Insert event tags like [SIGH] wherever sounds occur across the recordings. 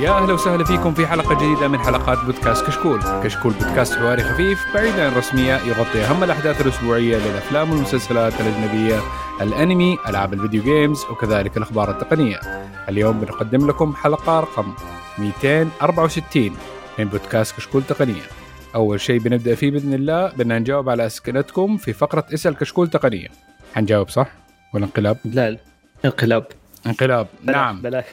يا أهلا وسهلا فيكم في حلقة جديدة من حلقات بودكاست كشكول، كشكول بودكاست حواري خفيف بعيد عن الرسميه يغطي أهم الأحداث الأسبوعية للأفلام والمسلسلات الأجنبية، الأنمي، ألعاب ال video games وكذلك الأخبار التقنية. اليوم بنقدم لكم حلقة رقم 264 من بودكاست كشكول تقنية. أول شيء بنبدأ فيه بإذن الله بدنا نجاوب على أسئلتكم في فقرة اسأل كشكول تقنية. حنجاوب صح؟ ولا انقلاب؟ لا لا انقلاب انقلاب بلا- نعم بلا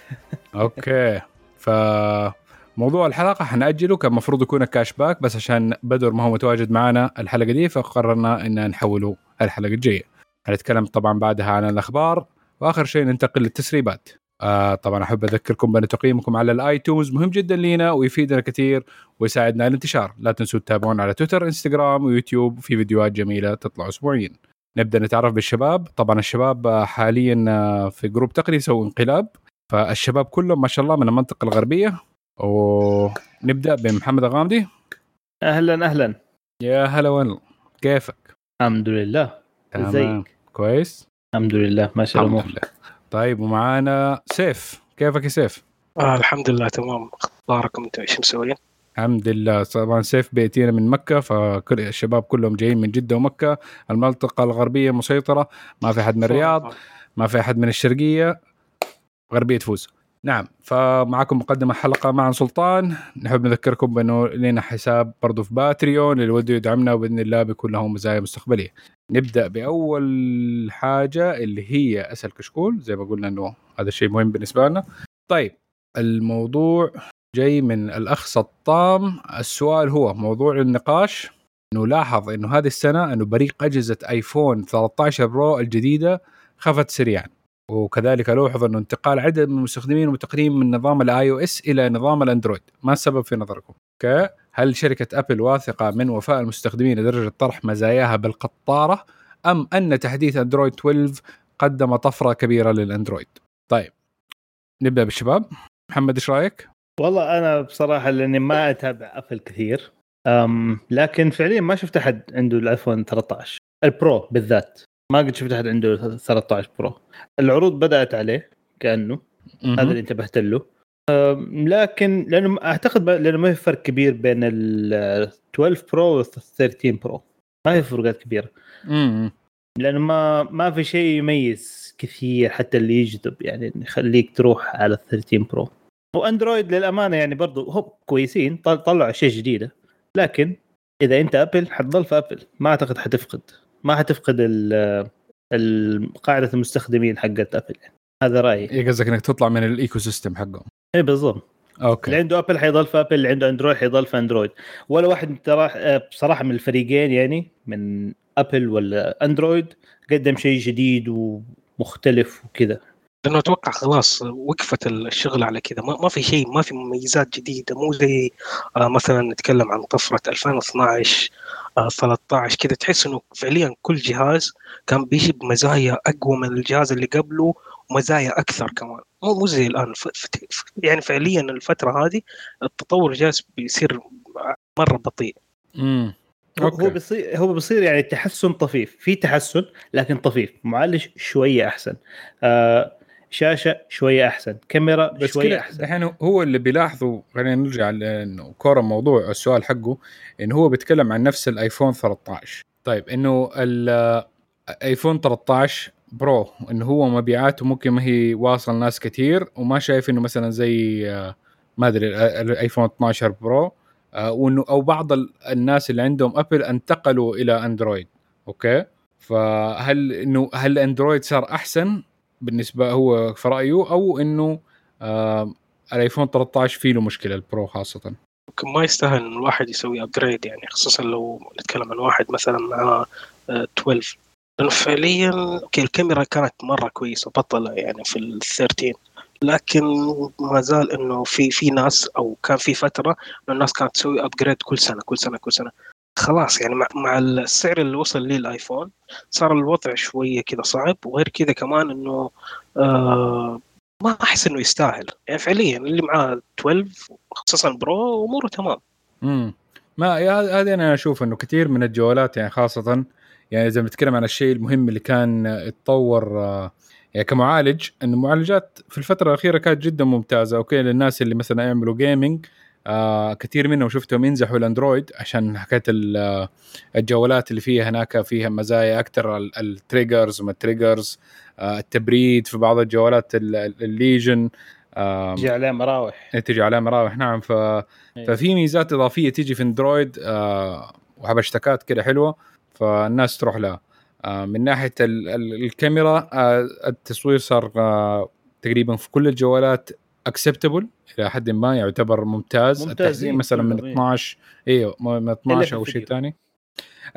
okay [LAUGHS] فموضوع الحلقة حنأجله كان المفروض يكون cash back بس عشان بدر ما هو متواجد معنا الحلقة دي فقررنا إن نحوله الحلقة الجاية. حنتكلم طبعا بعدها عن الأخبار وآخر شيء ننتقل للتسريبات. آه طبعا أحب أذكركم بأن تقييمكم على الآيتونز مهم جدا لينا ويفيدنا كثير ويساعدنا على الانتشار. لا تنسوا تتابعونا على تويتر إنستغرام ويوتيوب في فيديوهات جميلة تطلع اسبوعيا. نبدأ نتعرف بالشباب. طبعا الشباب حاليا آه، في group تقني يسوي انقلاب. فالشباب كلهم ما شاء الله من المنطقة الغربية. ونبدأ بمحمد الغامدي. أهلا أهلا. يا هلا والله كيفك؟ الحمد لله. تمام. إزيك؟ كويس؟ الحمد لله. ماشي الحمد الأمور لله. طيب ومعانا سيف. كيفك يا سيف؟ آه الحمد لله تمام. اخباركم أنتم إيش مسويين؟ الحمد لله. طبعا سيف بيتينا من مكة فكل الشباب كلهم جايين من جدة ومكة. المنطقة الغربية مسيطرة ما في حد من الرياض ما في أحد من الشرقية. غربية تفوز. نعم فمعكم مقدمة حلقة مع سلطان. نحب نذكركم بأنه لنا حساب برضو في باتريون اللي وده يدعمنا وبإذن الله بيكون له مزايا مستقبلية. نبدأ بأول حاجة اللي هي أسأل كشكول زي ما قلنا أنه هذا الشيء مهم بالنسبة لنا. طيب الموضوع جاي من الأخ سطام. السؤال هو موضوع النقاش. أنه لاحظ أنه هذه السنة أنه بريق أجهزة آيفون 13 برو الجديدة خفت سريعا. وكذلك لوحظ انه انتقال عدد من المستخدمين وتقريبا من نظام ال iOS إلى نظام الاندرويد، ما السبب في نظركم؟ هل شركة ابل واثقة من وفاء المستخدمين لدرجة طرح مزاياها بالقطارة أم أن تحديث اندرويد 12 قدم طفرة كبيرة للأندرويد؟ طيب نبدأ بالشباب، محمد إيش رأيك؟ والله أنا بصراحة لأني ما أتابع ابل كثير أم لكن فعليا ما شفت أحد عنده الايفون 13 البرو بالذات ما قد شفت أحد عنده 13 برو. العروض بدأت عليه كأنه. هذا اللي انتبهت له. لكن لأنه أعتقد لأنه ما في فرق كبير بين ال 12 برو وال 13 برو. ما في فروقات كبيرة. امم لأنه ما ما في شيء يميز كثير حتى اللي يجذب يعني يخليك تروح على ال 13 برو. وأندرويد للأمانة يعني برضو هم كويسين طل- طلعوا أشياء جديدة. لكن إذا أنت أبل حتضل في أبل. ما أعتقد حتفقد. ما حتفقد قاعدة المستخدمين حقت ابل يعني. هذا رأيي. إيه قصدك إنك تطلع من ال ecosystem حقهم. اي بالضبط. اللي okay عنده ابل حيضل في ابل اللي عنده اندرويد حيضل في اندرويد ولا واحد ترى آه، بصراحة من الفريقين يعني من ابل ولا اندرويد قدم شيء جديد ومختلف وكذا. لأنه أتوقع خلاص وقفت الشغل على كذا. ما, ما في شيء ما في مميزات جديدة. مو زي آه مثلا نتكلم عن طفرة 2012 آه 13 كذا. تحس إنه فعليا كل جهاز كان بيجي بمزايا أقوى من الجهاز اللي قبله ومزايا أكثر كمان. مو مو زي الآن. يعني فعليا الفترة هذه التطور جالس بيصير مرة بطيء. امم هو أوكي. بيصير هو بيصير يعني تحسن طفيف. في تحسن لكن طفيف. معالج شوية أحسن. آه شاشة شوية أحسن كاميرا بس شوية أحسن. دحين هو اللي بيلاحظه خلينا نرجع لأنه كورة موضوع السؤال حقه انه هو بيتكلم عن نفس الايفون 13 طيب إنه الايفون 13 برو إنه هو مبيعاته ممكن ما هي واصل ناس كثير وما شايف إنه مثلا زي ما أدري ال- الايفون 12 برو وإنه أو بعض ال- الناس اللي عندهم ابل انتقلوا إلى اندرويد okay؟ فهل إنه هل اندرويد صار أحسن؟ بالنسبة هو في رأيه أو إنه آه الآيفون 13 فيه له مشكلة البرو خاصة. ممكن ما يستاهل إن الواحد يسوي upgrade يعني خصوصا لو نتكلم عن واحد مثلا مع آه، 12 لأنه فعليا okay الكاميرا كانت مرة كويسة بطلة يعني في ال 13 لكن ما زال إنه في في ناس أو كان في فترة إنه الناس كانت تسوي upgrade كل سنة كل سنة كل سنة. خلاص يعني مع, مع السعر اللي وصل ليه الآيفون صار الوضع شوية كذا صعب وغير كذا كمان إنه آه ما أحس إنه يستاهل. يعني فعليا اللي معاه 12 خصوصا برو أموره تمام. امم ما هذه أنا أشوف إنه كثير من الجوالات يعني خاصة يعني إذا بنتكلم عن الشيء المهم اللي كان اتطور آه، يعني كمعالج ان المعالجات في الفترة الأخيرة كانت جدا ممتازة. okay للناس اللي مثلا يعملوا gaming آه كثير منهم شفتهم ينزحوا الأندرويد عشان حكايه ال- الجوالات اللي فيها هناك فيها مزايا أكثر ال triggers وما ال triggers آه التبريد في بعض الجوالات ال- ال- ال Legion آه يجي عليه مراوح. تجي عليها مراوح نعم. ف... ففي ميزات إضافية تيجي في أندرويد آه وحبشتكات كده حلوة فالناس تروح لها. آه من ناحية ال... ال... الكاميرا آه التصوير صار آه تقريبا في كل الجوالات acceptable إلى حد ما يعتبر ممتاز ممتازين التحسين مثلا من كلهم، إيه. 12 أيوه من 12 أو شيء. ثاني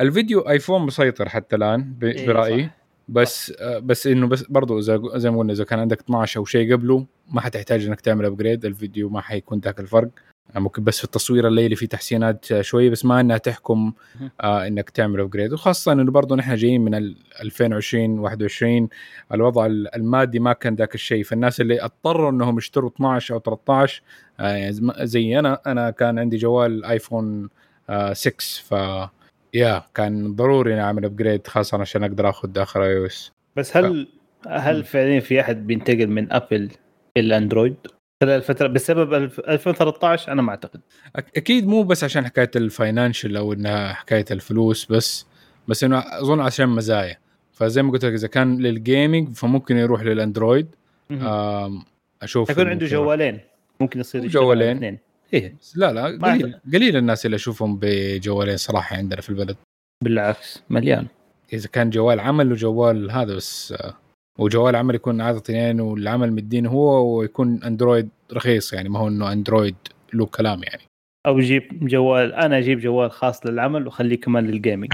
الفيديو آيفون مسيطر حتى الآن. إيه، برأيي صح. بس آه، بس إنه بس برضو زي زي ما قلنا إذا كان عندك 12 أو شيء قبله ما حتحتاج إنك تعمل upgrade الفيديو ما حيكون ذاك الفرق ممكن بس في التصوير الليلي في تحسينات شوية بس ما إنها تحتم. آه إنك تعمل upgrade وخاصة إنه برضو نحن جايين من ال 2020 21 الوضع ال- المادي ما كان ذاك الشيء. فالناس اللي اضطروا إنهم يشتروا 12 أو 13 آه يعني زي أنا أنا كان عندي جوال آيفون آه 6 ف yeah كان ضروري إني أعمل upgrade خاصة عشان أقدر آخذ اخر اي بس هل هل فعليا في أحد بينتقل من ابل إلى اندرويد خلال الفترة بسبب الف- 2013 أنا ما أعتقد. أكيد مو بس عشان حكاية ال financial أو إنها حكاية الفلوس بس بس إنه أظن عشان مزايا. فزي ما قلت لك إذا كان لل gaming فممكن يروح للأندرويد. أشوف يكون عنده جوالين. ممكن يصير جوالين. اثنين. إيه. لا لا قليل قليل الناس اللي أشوفهم بجوالين صراحة عندنا في البلد. بالعكس مليان. إذا كان جوال عمل وجوال هذا بس آه، وجوال عمل يكون عاده اثنين والعمل مدينه هو ويكون أندرويد رخيص يعني ما هو إنه أندرويد له كلام يعني. أو يجيب جوال أنا أجيب جوال خاص للعمل وأخليه كمان لل gaming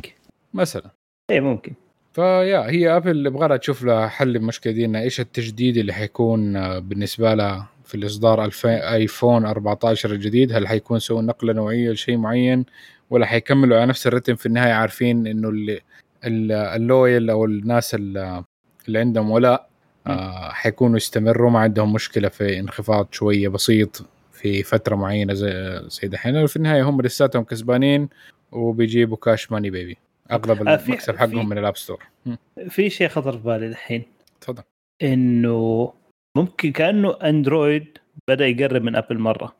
مثلا. إيه ممكن. ف yeah هي ابل يبغى لها تشوف لها حل المشكلة دي انها إيش التجديد اللي حيكون آه، بالنسبة لها في الإصدار 2000 آيفون 14 الجديد؟ هل حيكون سووا نقلة نوعية لشيء معين؟ ولا حيكملوا على نفس الرتم في النهاية عارفين إنه ال loyal أو الناس ال- اللي عندهم ولاء آه، حيكونوا يستمروا ما عندهم مشكلة في انخفاض شوية بسيط في فترة معينة زي زي دحين. في النهاية هم لساتهم كسبانين وبيجيبوا cash money baby أغلب آه، المكسب حقهم من ال App Store. في شيء خطر في بالي الحين تفضل. إنه ممكن كأنه اندرويد بدأ يقرب من ابل مرة.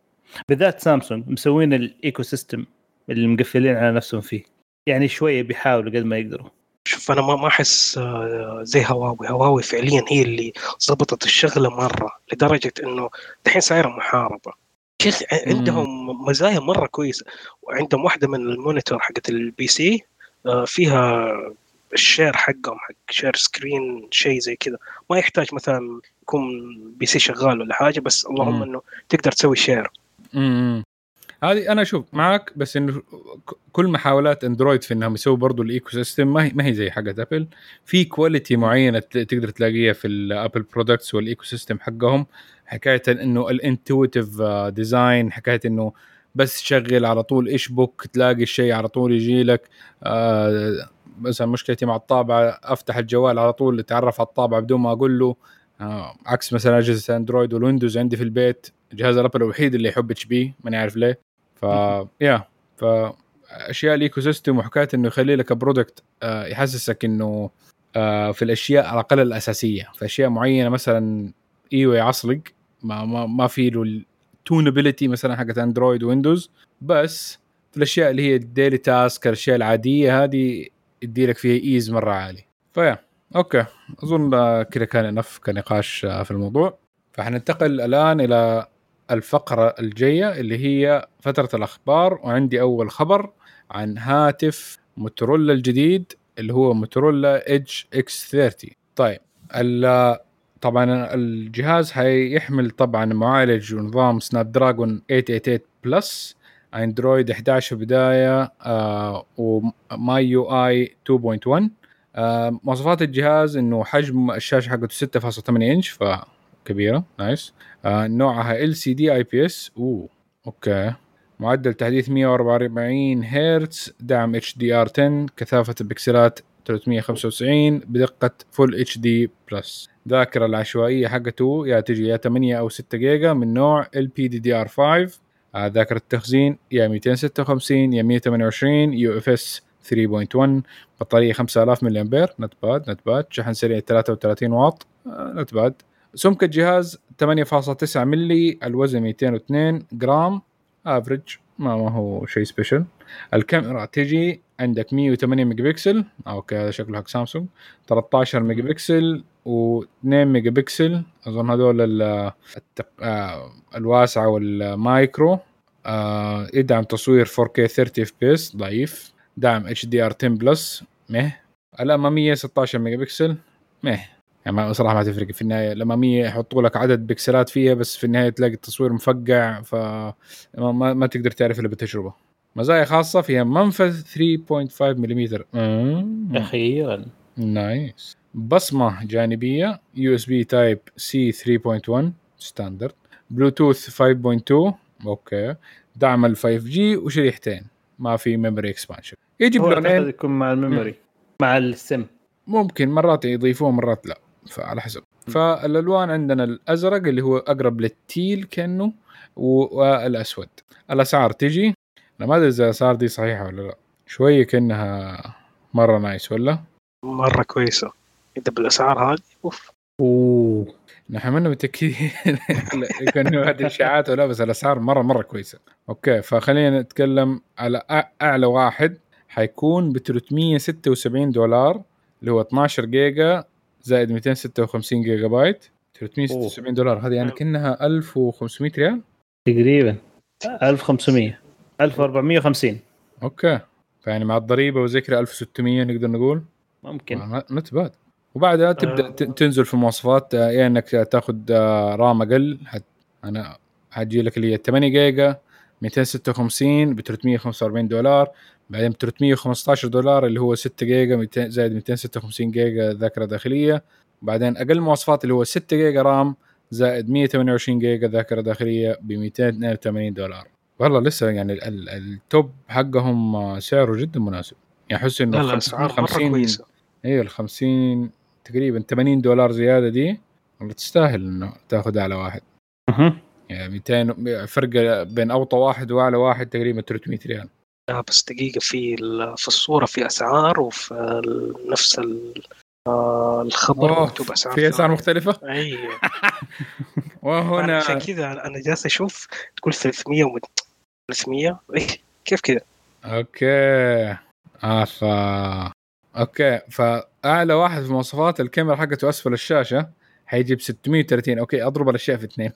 بالذات سامسونج مسوين ال ecosystem اللي مقفلين على نفسهم فيه. يعني شوية بيحاولوا قد ما يقدروا. شوف أنا ما ما أحس آه، زي هواوي. هواوي فعليا هي اللي ضبطت الشغلة مرة لدرجة إنه دحين صايرة محاربة. شيخ عندهم مزايا مرة كويسة. وعندهم واحدة من ال monitor حقت ال PC آه، فيها ال share حقهم حق share screen شيء زي كذا. ما يحتاج مثلا يكون PC شغال ولا حاجة بس اللهم. إنه تقدر تسوي share. هذه أنا أشوف معك بس إنه كل محاولات اندرويد في إنهم يسووا برضو ال ecosystem ما هي ما هي زي حقت ابل في quality معينة تقدر تلاقيها في ال Apple products وال ecosystem حقهم. حكاية إنه ال intuitive design حكاية إنه بس تشغل على طول إيش بوك تلاقي الشيء على طول يجي لك آه مثلا مشكلتي مع الطابعة أفتح الجوال على طول أتعرف على الطابعة بدون ما أقول له. آه عكس مثلا أجهزة اندرويد والويندوز عندي في البيت جهاز الابل الوحيد اللي يحب HP ماني عارف ليه. ف yeah ف أشياء ال ecosystem وحكاية إنه يخلي لك product آه يحسسك إنه آه في الأشياء على الأقل الأساسية. في أشياء معينة مثلا أيوه يعصلق ما ما ما في له ال tunability مثلا حقت اندرويد ويندوز بس في الأشياء اللي هي ال daily task الأشياء العادية هذه يدي لك فيها ease مرة عالي. ف yeah okay. أظن كذا كان enough كنقاش آه، في الموضوع. فحننتقل الآن إلى الفقرة الجاية اللي هي فترة الأخبار وعندي أول خبر عن هاتف موتورولا الجديد اللي هو موتورولا Edge X 30 طيب طبعا الجهاز حيحمل طبعا معالج ونظام Snapdragon 888 Plus أندرويد 11 بداية آه و MYUI 2.1 آه مواصفات الجهاز إنه حجم الشاشة حقته 6.8 إنش فكبيرة nice. آه نوعها ال سي دي اي بي اس أوه أوكي. معدل تحديث 144 هرتز. دعم HDR 10 كثافة البكسلات 395 بدقة full HD plus ذاكرة العشوائية حقته يا تجي يا 8 أو 6 جيجا من نوع ال بي دي دي ار 5 آه ذاكرة التخزين يا 256 يا 128 UFS 3.1 بطارية 5000 ملي امبير not bad not bad. شحن سريع 33 واط. آه، not bad. سمك الجهاز 8.9 ملي الوزن 202 جرام average ما ما هو شيء special الكاميرا تجي عندك 108 ميجا بكسل okay هذا شكله حق سامسونج. 13 ميجا بكسل و2 ميجا بكسل أظن هذول ال- التق... آه الواسعه والمايكرو. آه يدعم تصوير 4K 30 FPS ضعيف. دعم HDR 10 plus مه. الاماميه 16 ميجا بكسل مه. يعني ما صراحة ما تفرق. في النهاية الاماميه يحطوا لك عدد بكسلات فيها بس في النهاية تلاقي التصوير مفقع ف ما, ما, تقدر تعرف إلا بالتجربة. مزايا خاصة فيها منفذ 3.5 ملم. أخيرا. nice. بصمة جانبية USB type C 3.1 standard بلوتوث 5.2 okay. دعم ال 5 G وشريحتين. ما في memory expansion يجي بلونين يكون مع ال memory. مع السم. ممكن مرات يضيفوه مرات لا. فعلى حسب. فالألوان عندنا الأزرق اللي هو أقرب لل teal كأنه والأسود. الأسعار تجي. أنا ما أدري إذا الأسعار دي صحيحة ولا لا. شوية كأنها مرة nice ولا؟ مرة كويسة. إذا بالأسعار هذه أوف. أوه. نحن منا متأكدين [LAUGHS] كانه هذه اشاعات ولا بس الأسعار مرة مرة كويسة. أوكي فخلينا نتكلم على أعلى واحد. حيكون ب 376 دولار اللي هو 12 جيجا زائد 256 جيجا بايت 376 دولار. هذه يعني كأنها 1500 ريال؟ تقريبا. 1500 1450 أوكي. فيعني مع الضريبة وزي كذا 1600 نقدر نقول. ممكن. not bad وبعدها تبدأ آه. تنزل في مواصفات آه، يا إنك تاخذ آه، RAM أقل. حت أنا حتجي لك اللي هي 8 جيجا. 256 ب 345 دولار بعدين ب 315 دولار اللي هو 6 جيجا 200 زائد 256 جيجا ذاكرة داخلية. بعدين أقل مواصفات اللي هو 6 جيجا RAM زائد 128 جيجا ذاكرة داخلية ب 282 دولار. والله لسه يعني ال- ال- ال top حقهم سعره جدا مناسب. يعني أحس إنه لا لا خمس- اسعار مرة كويسة. أيوه ال 50 تقريبا 80 دولار زيادة دي والله تستاهل إنه تاخذ أعلى واحد. يعني 200 فرق بين أوطى واحد وأعلى واحد تقريبا 300 ريال. لا بس دقيقة في في الصورة في أسعار وفي نفس آه، الخبر مكتوب أسعار في أسعار. مختلفة؟ أيوه [LAUGHS] وهنا عشان كذا أنا جالس أشوف تقول 300 و 300 إيه، كيف كذا؟ أوكي. ف أوكي فأعلى واحد في مواصفات الكاميرا حقته أسفل الشاشة. حيجي ب 630 أوكي أضرب الأشياء في اثنين.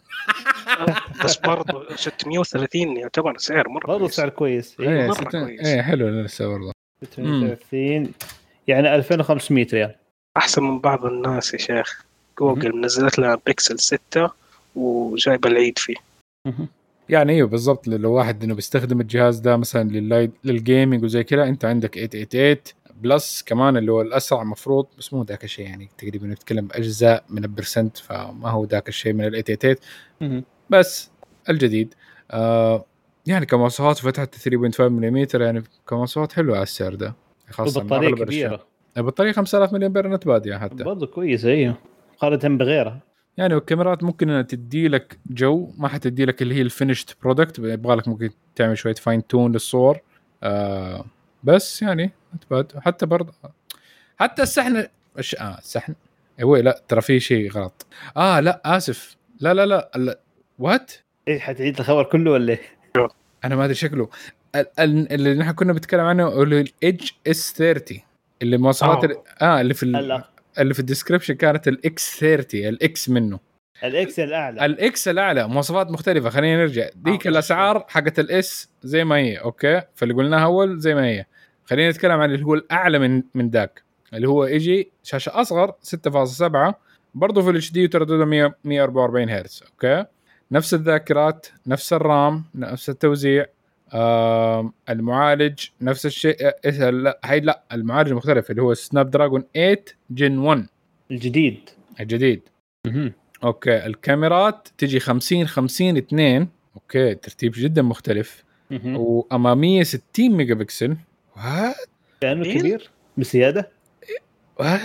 [LAUGHS] بس برضه 630 يعتبر سعر مرة برضه. سعر كويس. إيه أيوه مرة ست- كويس. إيه حلو لسه برضه 630 يعني 2500 ريال. أحسن من بعض الناس يا شيخ. جوجل منزلت لها بيكسل 6 وجايبة العيد فيه. يعني أيوه بالضبط لو واحد إنه بيستخدم الجهاز ده مثلا لل light لل gaming وزي كذا أنت عندك 888 plus كمان اللي هو الأسرع مفروض بس مو ذاك الشيء يعني تقريبا نتكلم باجزاء من ال percent فما هو ذاك الشيء من ال 888 مهم. بس الجديد. آه يعني كمواصفات فتحت 3.5 ملم يعني كمواصفات حلوة على السعر ده. خاصة الأشياء. كبيرة. البطارية 5000 ملي امبير not bad حتى. برضه كويس أيوه مقارنة بغيرها. يعني والكاميرات ممكن إنها تدي لك جو ما حتدي لك اللي هي ال finished product يبغى لك ممكن تعمل شوية fine tune للصور. آه بس يعني not bad. حتى برضه حتى السحن الش... آه السحن هو لا ترى في شيء غلط آه لا آسف لا لا لا, لا. what إيه حتعيد الخبر كله ولا إيه؟ أنا ما أدري شكله ال- ال- اللي نحن كنا بنتكلم عنه هو ال edge S 30 اللي مواصفات آه. آه اللي في اللي في ال description كانت ال X 30 ال X منه ال X الأعلى. ال X الأعلى مواصفات مختلفة. خلينا نرجع. ديك آه، الأسعار حقت ال S زي ما هي أوكي؟ فاللي قلناها أول زي ما هي. خلينا نتكلم عن اللي هو الأعلى من من ذاك اللي هو يجي شاشة أصغر 6.7 برضه في ال HD وتردده 100 144 هرتز أوكي؟ نفس الذاكرات نفس ال RAM نفس التوزيع آم المعالج نفس الشيء آه، لا هي لا المعالج مختلف اللي هو سناب دراجون 8 gen 1 الجديد. الجديد. مهم. أوكي الكاميرات تجي 50 50 2 أوكي ترتيب جدا مختلف. وأمامية 60 ميجا بكسل. what كأنه إيه؟ كبير؟ بزيادة؟ what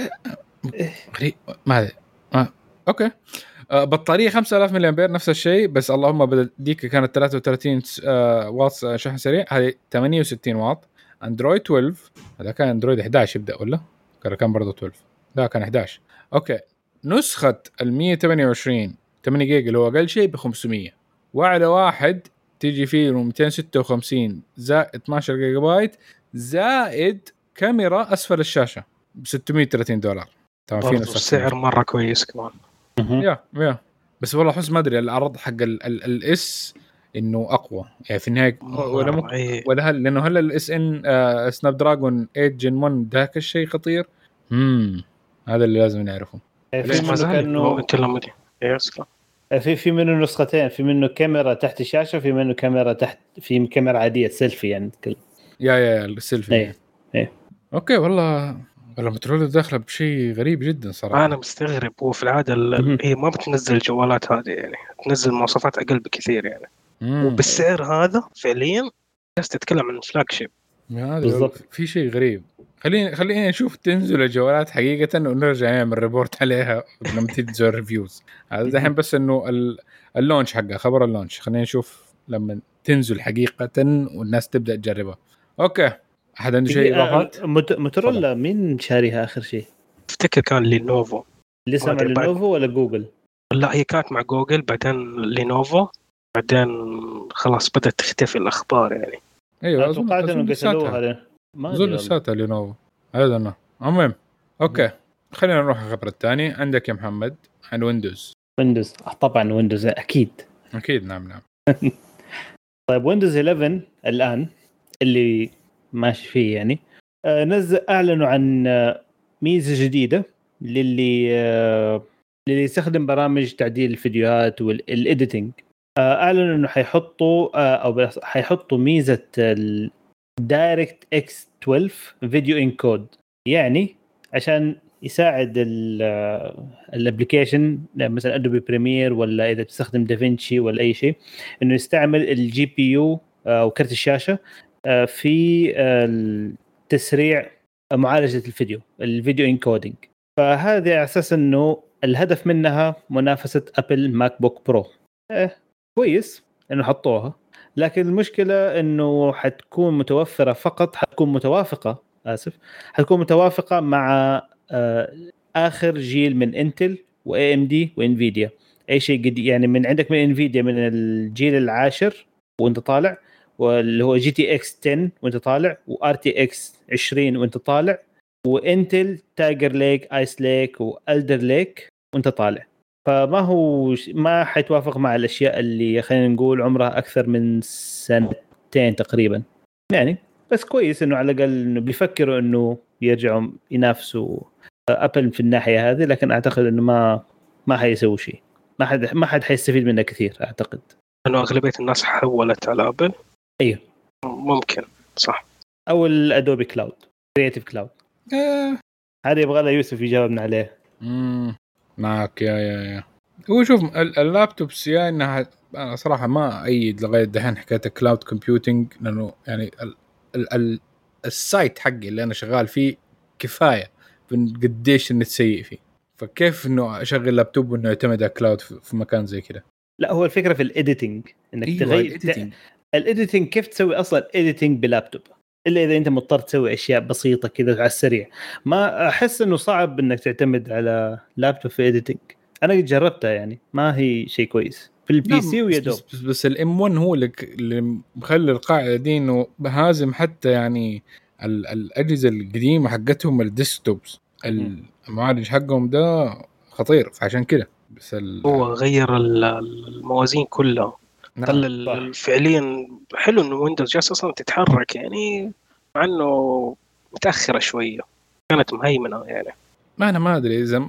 غريب. ما أدري. آه. أوكي. آه بطارية 5000 ملي أمبير نفس الشيء بس اللهم بدل ديك كانت 33 س- آه واط شحن سريع. هذه 68 واط اندرويد 12 هذا كان اندرويد 11 يبدأ ولا؟ كان برضه 12 لا كان 11 أوكي. نسخة ال 128 8 جيجا اللي هو أقل شيء ب 500 وعلى واحد تيجي فيه 256 زائد 12 جيجا بايت زائد كاميرا أسفل الشاشة ب 630 دولار. طبعا في نفس السعر مرة كويس كمان. yeah yeah. بس والله احس ما أدري العرض حق ال S إنه أقوى. يعني في النهاية ولا ممكن إيه. ولا هل لأنه هل ال S إن آه سناب دراجون 8 gen 1 ذاك الشيء خطير؟ امم هذا اللي لازم نعرفه. في ليش ما منه كانه دي إيه، اسكت. في في منه نسختين. في منه كاميرا تحت الشاشة وفي منه كاميرا تحت في كاميرا عادية سيلفي يعني. نتكلم yeah yeah yeah ال selfie إيه أوكي والله والله موتوريلا داخلة بشيء غريب جدا صراحة. أنا مستغرب. هو في العاده. هي ما بتنزل الجوالات هذه يعني. تنزل مواصفات أقل بكثير يعني. مم. وبالسعر هذا فعليا الناس تتكلم عن flagship بالضبط. في شيء غريب خلينا خلينا نشوف تنزل الجوالات حقيقة ونرجع نعمل report [LAUGHS] عليها لما تنزل reviews هذا دحين بس إنه ال- ال launch حقها خبر ال launch خلينا نشوف لما تنزل حقيقة والناس تبدأ تجربها أوكي أحد عنده شيء إضافات؟ آه، موت- موتورولا مين شاريها آخر شيء؟ أفتكر كان لينوفو لسه مع ما أدري بعد. لينوفو ولا جوجل؟ لا هي كانت مع جوجل بعدين لينوفو بعدين خلاص بدأت تختفي الأخبار يعني أيوه توقعت انه. قتلوها ما أظن. لساتها لينوفو. هذا المهم أوكي. خلينا نروح الخبر الثاني. عندك يا محمد عن ويندوز. ويندوز. آه، طبعا ويندوز أكيد. أكيد نعم نعم. [LAUGHS] طيب ويندوز 11 الآن اللي ماشي فيه يعني. آه، نزل أعلنوا عن آه، ميزة جديدة للي للي يستخدم برامج تعديل الفيديوهات وال editing اعلنوا إنه حيحطوا آه، أو حيحطوا ميزة ال DirectX 12 video encode يعني عشان يساعد ال application مثلا Adobe Premiere ولا إذا بتستخدم دافنشي ولا أي شيء إنه يستعمل ال GPU أو كرت الشاشة آه، في آه، تسريع معالجة الفيديو ال video encoding فهذه على أساس إنه الهدف منها منافسة Apple MacBook Pro كويس إنه حطوها لكن المشكلة إنه حتكون متوفرة فقط حتكون متوافقة آسف حتكون متوافقة مع آه، آخر جيل من Intel و AMD و Nvidia أي شيء جديد يعني من عندك من Nvidia من الجيل العاشر وأنت طالع واللي هو GTX 10 وأنت طالع و RTX 20 وأنت طالع و Intel Tiger Lake Ice Lake و Alder Lake وأنت طالع. فما هو ما حيتوافق مع الأشياء اللي خلينا نقول عمرها أكثر من سنتين تقريبا. يعني بس كويس إنه على الأقل إنه بيفكروا إنه يرجعوا ينافسوا Apple في الناحية هذه لكن أعتقد إنه ما ما حيسووا شيء. ما حد ما حد حيستفيد منه كثير أعتقد. انه أغلبية الناس حولت على Apple؟ أيوه. ممكن صح. أو ال Adobe Cloud Creative Cloud آه. هذا يبغى له يوسف يجاوبنا عليه. معك يا يا يا. هو شوف ال- ال laptops يا إنها أنا صراحة ما أيد لغاية دحين حكاية ال cloud computing لأنه يعني ال ال ال ال site حقي اللي أنا شغال فيه كفاية قديش النت سيء فيه. فكيف إنه أشغل لابتوب وإنه يعتمد على cloud في مكان زي كذا لا هو الفكرة في ال editing إنك أيوه تغير. ال editing كيف تسوي أصلا editing بلابتوب؟ إلا إذا أنت مضطر تسوي أشياء بسيطة كذا على السريع. ما أحس إنه صعب إنك تعتمد على لابتوب في editing أنا قد جربتها يعني ما هي شيء كويس. في ال PC ويا بس, دوب. بس, بس, بس ال M1 هو اللي, مخلي القاعدة دي إنه هازم حتى يعني ال- الأجهزة القديمة حقتهم ال desktops المعالج حقهم ده خطير فعشان كده. بس ال... هو غير ال- الموازين كلها. نعم. فعليا حلو إنه Windows جالس أصلا تتحرك يعني مع إنه متأخرة شوية كانت مهيمنة يعني ما أنا ما أدري إذا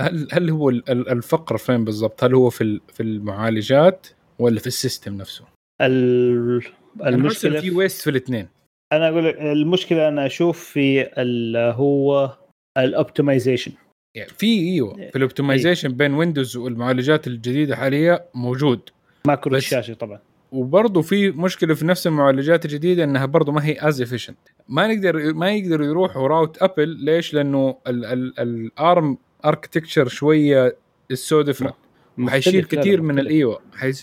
هل هل هو ال- ال- الفرق فين بالضبط؟ هل هو في في المعالجات ولا في ال system نفسه؟ ال- المشكلة في waste في الاثنين أنا أقول لك المشكلة أنا أشوف في ال- هو ال optimization يعني في إيوه في ال optimization بين Windows والمعالجات الجديدة حاليا موجود ماكرو بس- الشاشة طبعا. وبرضه في مشكلة في نفس المعالجات الجديدة إنها برضه ما هي as efficient ما نقدر ما يقدروا يروحوا route Apple. ليش؟ لأنه ال ARM architecture شوية سو different وحيشيل كثير من. الإيوة.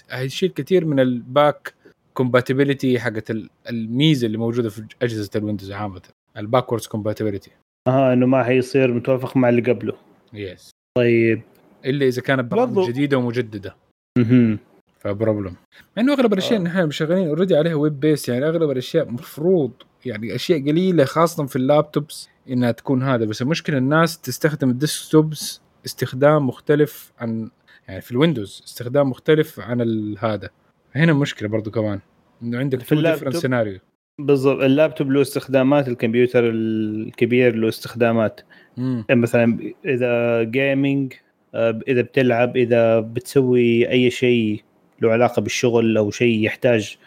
حيشيل كثير من ال back compatibility حقت ال- الميزة اللي موجودة في أجهزة ال Windows عامة. ال backwards compatibility آه إنه ما حيصير متوافق مع اللي قبله. yes طيب. إلا إذا كانت برامج جديدة ومجددة. مهم. ف problem. مع إنه أغلب الأشياء آه. اللي إحنا شغالين already عليها web base يعني أغلب الأشياء مفروض يعني أشياء قليلة خاصة في ال laptops إنها تكون هذا. بس المشكلة الناس تستخدم ال desktops استخدام مختلف عن يعني في ال Windows استخدام مختلف عن هذا. هنا مشكلة برضو كمان إنه عندك في two اللابتوب؟ سيناريو بالضبط اللابتوب له استخدامات الكمبيوتر الكبير له استخدامات. مثلا إذا gaming إذا بتلعب إذا بتسوي أي شيء له علاقة بالشغل أو شيء يحتاج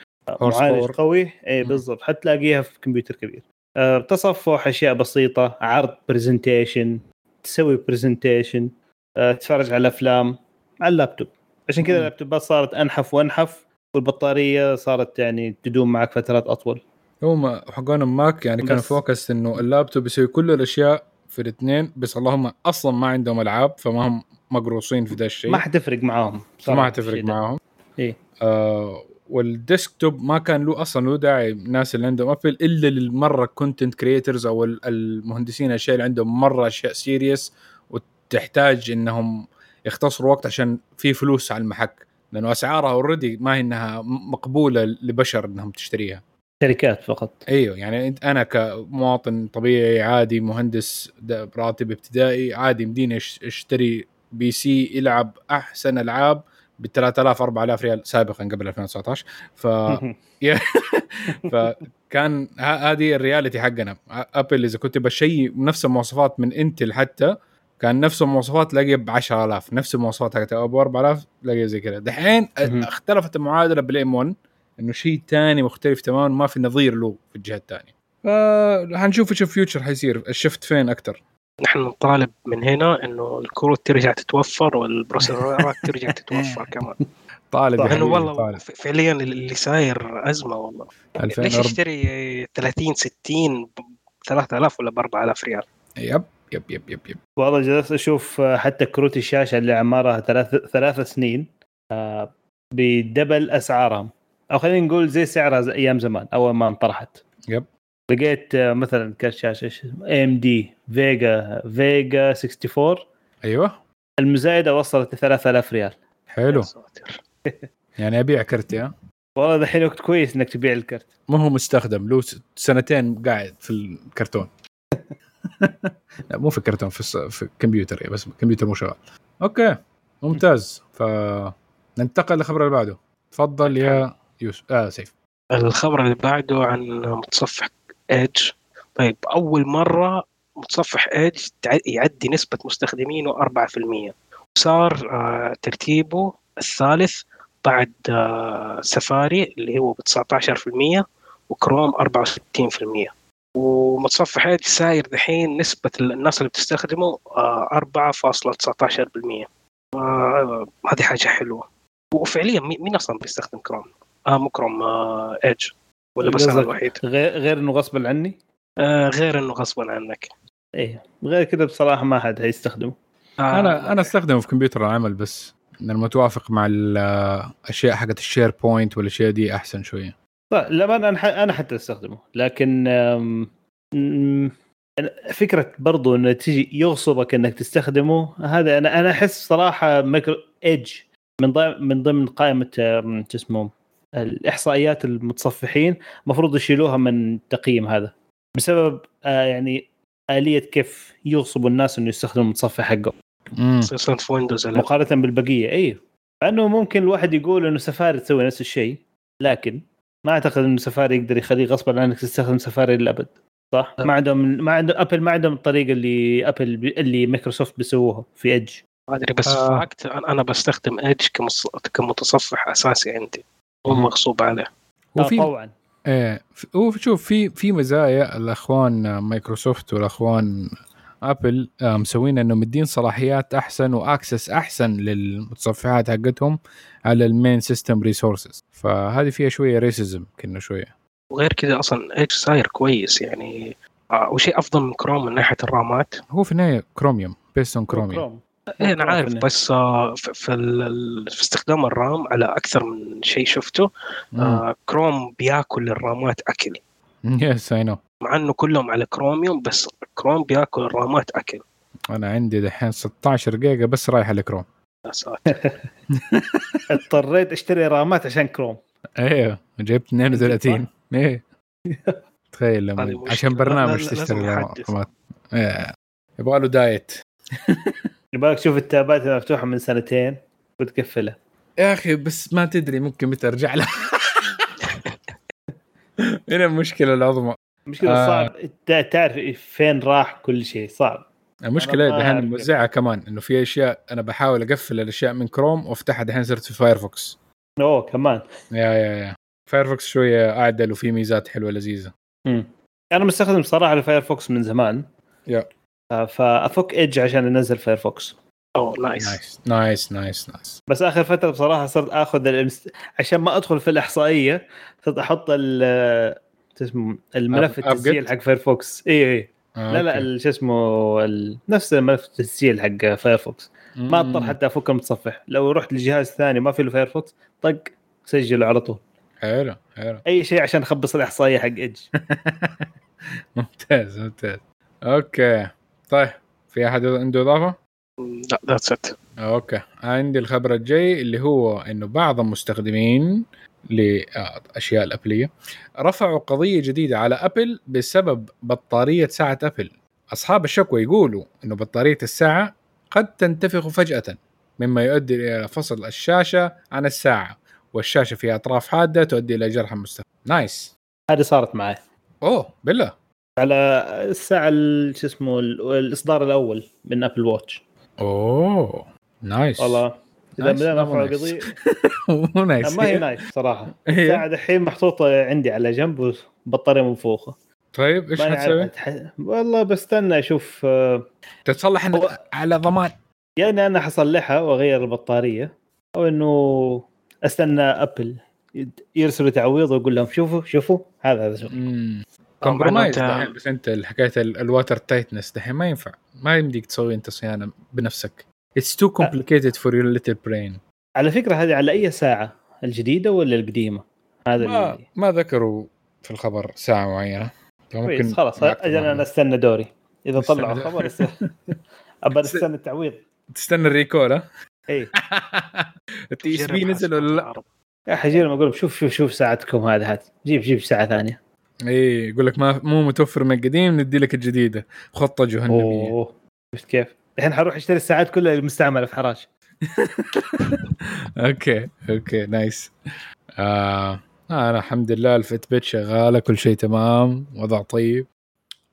معالج. قوي اي. بالضبط حتلاقيها في كمبيوتر كبير آه، تصفح أشياء بسيطة عرض presentation تسوي presentation تتفرج على أفلام على اللابتوب عشان كذا. اللابتوبات صارت أنحف وأنحف والبطارية صارت يعني تدوم معك فترات أطول هم حقون Mac يعني كان focus إنه اللابتوب يسوي كل الأشياء في الاثنين بس اللهم أصلا ما عندهم ألعاب فما هم مقروصين في ذا الشيء ما حتفرق معاهم ما حتفرق. معاهم إيه. آه وال desktop ما كان له أصلا له داعي الناس اللي عندهم Apple إلا للمرة content creators أو ال- المهندسين الاشياء اللي عندهم مرة أشياء serious وتحتاج إنهم يختصروا وقت عشان في فلوس على المحك. لأنه أسعارها already ما هي إنها مقبولة لبشر إنهم تشتريها. شركات فقط. إيوه يعني انت أنا كمواطن طبيعي عادي مهندس براتب ابتدائي عادي يمديني أش- أشتري PC يلعب أحسن ألعاب ب 3000 4000 ريال سابقا قبل 2019 ف [LAUGHS] [LAUGHS] فكان هذه ال reality حقنا. Apple إذا كنت بشيء نفس المواصفات من Intel حتى كان نفس المواصفات تلاقيه ب 10000 نفس المواصفات حقت أبو 4000 تلاقيه زي كذا. دحين. اختلفت المعادلة بال M1 إنه شيء ثاني مختلف تماما ما في نظير له في الجهة الثانية فحنشوف إيش ال future حيصير ال shift فين أكثر نحن نطالب من هنا إنه الكروت ترجع تتوفر وال processorات [LAUGHS] ترجع تتوفر كمان. طالب لأنه والله طالب. فعليا اللي صاير أزمة والله. ليش 2004 يشتري 30 60 ب 3000 ولا ب 4000 ريال؟ Yep yep yep yep yep. والله جلست أشوف حتى كروت الشاشة اللي أعمارها ثلاث ثلاث سنين آه، ب double أسعارهم. أو خلينا نقول زي سعرها زي أيام زمان أول ما انطرحت. Yep. لقيت آه، مثلا كرت شاشه AMD Vega Vega 64 أيوه. المزايدة وصلت ل 3000 ريال. حلو. [LAUGHS] يعني أبيع كرتي ها والله دحين وقت كويس إنك تبيع الكرت. ما هو مستخدم له س- سنتين قاعد في الكرتون. [LAUGHS] لا مو في كرتون في, الص... في الكمبيوتر بس الكمبيوتر مو شغال. Okay ممتاز. فننتقل للخبر اللي بعده. تفضل يا يوسف. آه سيف. الخبر اللي بعده عن متصفح Edge. طيب أول مرة متصفح Edge يعدي نسبة مستخدمينه 4% وصار آه، ترتيبه الثالث بعد آه، سفاري اللي هو ب 19% وكروم 64% ومتصفح Edge صاير دحين نسبة الناس اللي بتستخدمه آه، 4.19% آه، هذه حاجة حلوة. وفعليا مين أصلا بيستخدم كروم؟ آه مو Chrome Edge. ولا بس أنا الوحيد؟ غير غير إنه غصبا عني؟ آه غير إنه غصبا عنك. إيه. غير كذا بصراحة ما حد حيستخدمه آه. أنا أنا أستخدمه في كمبيوتر العمل بس لما توافق مع الاشياء حقت ال SharePoint والأشياء دي أحسن شوية. طيب لما أنا ح- أنا حتى أستخدمه لكن أم، أم، أنا- فكرة برضو إنه تجي يغصبك إنك تستخدمه هذا أنا أنا أحس صراحة Micro Edge من ضمن من ضمن قائمة شو اسمه الإحصائيات المتصفحين المفروض يشيلوها من التقييم هذا بسبب آه، يعني آلية كيف يغصبوا الناس إنه يستخدموا المتصفح حقه خصوصا في Windows. مقارنة بالبقية أيوه لأنه ممكن الواحد يقول إنه سفاري تسوي نفس الشيء لكن ما أعتقد إنه سفاري يقدر يخليه غصبا عنك تستخدم سفاري للابد صح؟ ما عندهم ما عندهم Apple ما عندهم الطريقة اللي Apple بي اللي مايكروسوفت بيسووها في Edge ما أدري بس آه. Fact أنا أنا بستخدم Edge كمص... كمتصفح أساسي عندي مو مم. مغصوب عليه. وفي طبعا. إيه شوف في في مزايا الأخوان مايكروسوفت والأخوان Apple آه، مسوين إنه مدين صلاحيات أحسن و access أحسن للمتصفحات حقتهم على ال main system resources فهذه فيها شوية racism كنا شوية. وغير كذا أصلا Edge صاير كويس يعني آه وشيء أفضل من كروم من ناحية الرامات. هو في النهاية Chromium based on Chromium Chrome إيه أنا عارف إنه- بس آه، في في, ال- في استخدام ال RAM على أكثر من شيء شفته مم. آه كروم بياكل الرامات اكل Yes I know مع إنه كلهم على كروميوم بس كروم بياكل الرامات اكل أنا عندي دحين 16 جيجا بس رايح الكروم يا ساتر. [LAUGHS] اضطريت أشتري رامات عشان كروم. أيوه جبت 32 إيه. تخيل لما. عشان برنامج تشتري. رامات. إيه. يبغى له diet. [LAUGHS] يبغاك تشوف التابات المفتوحة من سنتين وتقفلها يا أخي بس ما تدري ممكن متى أرجع لها [LAUGHS] هنا المشكلة العظمى. المشكلة آه. صعب. تع- تعرف فين راح كل شيء صعب. المشكلة دحين أعرف. موزعه كمان إنه في أشياء أنا بحاول أقفل الأشياء من كروم وأفتحها دحين صرت في Firefox أوه كمان. Yeah yeah yeah. Firefox شوية اعدل وفي ميزات حلوة لذيذة. مم. أنا مستخدم صراحة ال Firefox من زمان. Yeah. فأفك Edge عشان أنزل Firefox. أوه nice nice nice nice nice بس آخر فترة بصراحة صرت آخذ الامس... عشان ما أدخل في الإحصائية صرت أحط ال شو اسمه الملف التسجيل؟ حق Firefox. اي اي آه، لا لا شو اسمه ال... نفس ملف التسجيل حق Firefox. ما أضطر. حتى افك المتصفح لو رحت لجهاز ثاني ما في له Firefox طق سجله على طول. حلو حلو. أي شيء عشان أخبص الإحصائية حق Edge. [LAUGHS] ممتاز ممتاز. Okay. طيب في أحد عنده إضافة؟ لا that's it okay. عندي الخبر الجاي اللي هو إنه بعض المستخدمين لأشياء الأبلية رفعوا قضية جديدة على Apple بسبب بطارية ساعة Apple. أصحاب الشكوى يقولوا إنه بطارية الساعة قد تنتفخ فجأة مما يؤدي إلى فصل الشاشة عن الساعة والشاشة فيها أطراف حادة تؤدي إلى جرح مستقبل nice هذه صارت معي. أوه بالله. على الساعة ال- شو اسمه ال- الإصدار الأول من Apple Watch أوه nice والله إذا مو نرفع. القضية [LAUGHS] مو nice ما هي nice صراحة. [LAUGHS] هي. الساعة دحين محطوطة عندي على جنب وبطاريه منفوخه طيب إيش حتسوي؟ والله بستنى أشوف آه، تتصلح على ضمان. يا اني أنا حصلحها وأغير البطارية أو إنه أستنى Apple يرسلوا تعويض وأقول لهم شوفوا شوفوا هذا هذا شوف compromise بس أنت حكايه ال water tightness دحين ما ينفع. ما يمديك تسوي أنت صيانة بنفسك. It's too complicated for your little brain. على فكرة هذه على أي ساعة؟ الجديدة ولا القديمة؟ هذا ما, اللي ما ذكروا في الخبر ساعة معينة. كويس خلاص أجل أنا. استنى دوري. إذا طلعوا دوري. خبر ابى استنى التعويض. تستنى ال recall ها؟ اي [LAUGHS] ال TSB نزل ولا لا؟ يا حجي لما أقول لهم شوف شوف شوف ساعتكم هذا هات. جيب جيب ساعة ثانية. اي يقول لك ما مو متوفر من القديم ندي لك الجديدة. خطة جهنمية. أوه شفت كيف؟ الحين حروح اشتري الساعات كلها المستعملة في حراج [LAUGHS] okay okay nice. آه أنا الحمد لله ال Fitbit شغالة كل شيء تمام وضع طيب.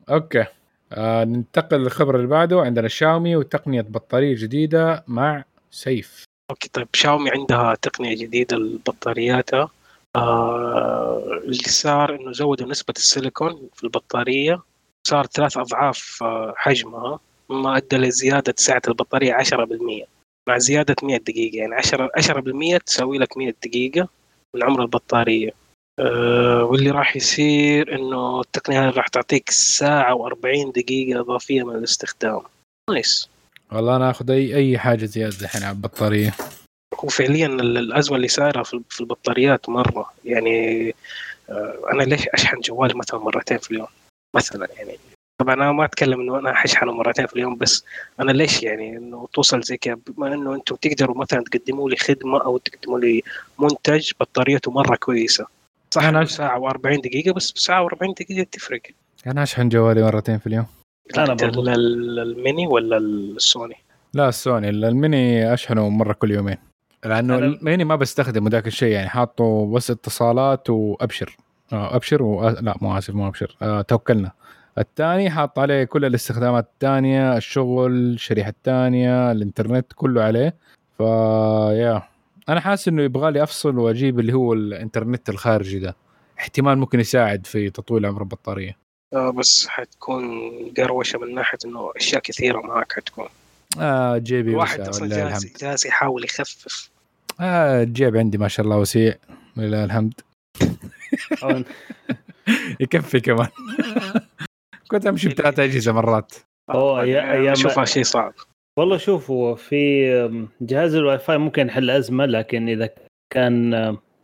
okay آه ننتقل للخبر اللي بعده. عندنا شاومي وتقنية بطارية جديدة مع سيف. okay طيب شاومي عندها تقنية جديدة لبطارياتها. آه اللي صار إنه زودوا نسبة السيليكون في البطارية. صار ثلاث أضعاف آه حجمها. مما أدى لزيادة سعة البطارية 10% مع زيادة 100 دقيقة يعني 10 10% تساوي لك 100 دقيقة من عمر البطارية. آه واللي راح يصير إنه التقنية هذه راح تعطيك ساعة و40 دقيقة إضافية من الاستخدام. نايس. والله أنا آخذ أي أي حاجة زيادة الحين على البطارية. هو فعليا ال- الأزمة اللي صايرة في البطاريات مرة. يعني آه، أنا ليش أشحن جوالي مثلا مرتين في اليوم؟ مثلا يعني طبعا أنا ما أتكلم إنه أنا حشحنه مرتين في اليوم بس أنا ليش يعني إنه توصل زي كذا؟ بما إنه أنتم تقدروا مثلا تقدموا لي خدمة أو تقدموا لي منتج بطاريته مرة كويسة. صح أش- ساعة و40 دقيقة بس ساعة و40 دقيقة تفرق. أنا أشحن جوالي مرتين في اليوم. أنت برضو. ال- ال- الميني ولا السوني؟ لا السوني. الميني أشحنه مرة كل يومين. لأنه الميني ما بستخدمه ذاك الشيء يعني حاطه بس اتصالات وأبشر. آه أبشر و... لا مو آسف مو أبشر. آه توكلنا. الثاني حاط عليه كل الاستخدامات الثانية الشغل الشريحة الثانية الإنترنت كله عليه. فيا أنا حاسس إنه يبغى لي أفصل وأجيب اللي هو الإنترنت الخارجي ده. احتمال ممكن يساعد في تطويل عمر البطارية. آه، بس حتكون قروشة من ناحية إنه أشياء كثيرة معك حتكون آه جيبي الواحد وسع أصلا جالس جالس يحاول يخفف. آه الجيب عندي ما شاء الله وسيع ولله الحمد. [LAUGHS] يكفي كمان. [LAUGHS] كنت أمشي بثلاث أجهزة مرات. يعني أيام- اشوفها شيء صعب. والله شوف هو في جهاز الواي فاي ممكن يحل أزمة لكن إذا كان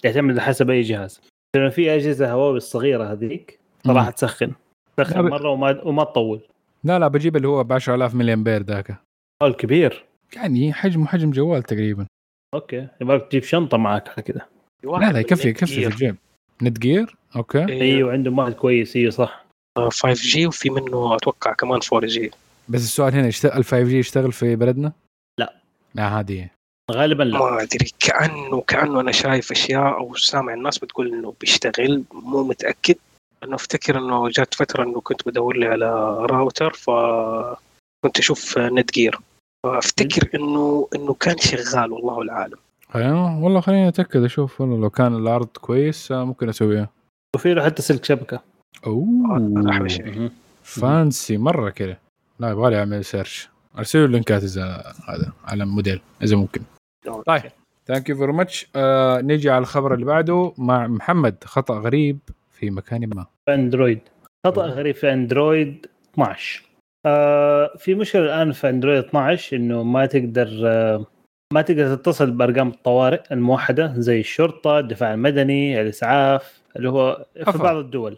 يعتمد حسب أي جهاز. لأنه في أجهزة هواوي الصغيرة هذيك صراحة تسخن. تسخن مرة وما وما تطول. لا لا بجيب اللي هو ب 10000 ملي امبير ذاك الكبير. يعني حجم حجم جوال تقريبا. okay. يبغاك تجيب شنطة معك على كذا. لا لا يكفي يكفي في الجيب Netgear okay. إيه. أيوه عنده مال كويس. أيوه صح. 5G وفي منه أتوقع كمان 4G بس السؤال هنا يشتغل 5G يشتغل في بلدنا؟ لا. لا هذه. غالبا لا. ما أدري. كأنه كأنه أنا شايف أشياء أو سامع الناس بتقول إنه بيشتغل. مو متأكد. أنا أفتكر إنه جات فترة إنه كنت بدور لي على راوتر ف كنت أشوف Netgear فافتكر إنه إنه كان شغال والله العالم. أيوه والله خليني أتأكد أشوف والله لو كان العرض كويس آه، ممكن أسويها. وفي له حتى سلك شبكة. أوه شيء. fancy مرة كذا. لا يبغى لي أعمل search ارسل له اللينكات إذا هذا على موديل إذا ممكن. طيب thank you very much نيجي على الخبر اللي بعده. مع محمد خطأ غريب في مكان ما. Android. خطأ غريب في Android 12 آه في مشكلة الآن في Android 12 إنه ما تقدر آه ما تقدر تتصل بأرقام الطوارئ الموحدة زي الشرطة الدفاع المدني الإسعاف اللي هو في. بعض الدول.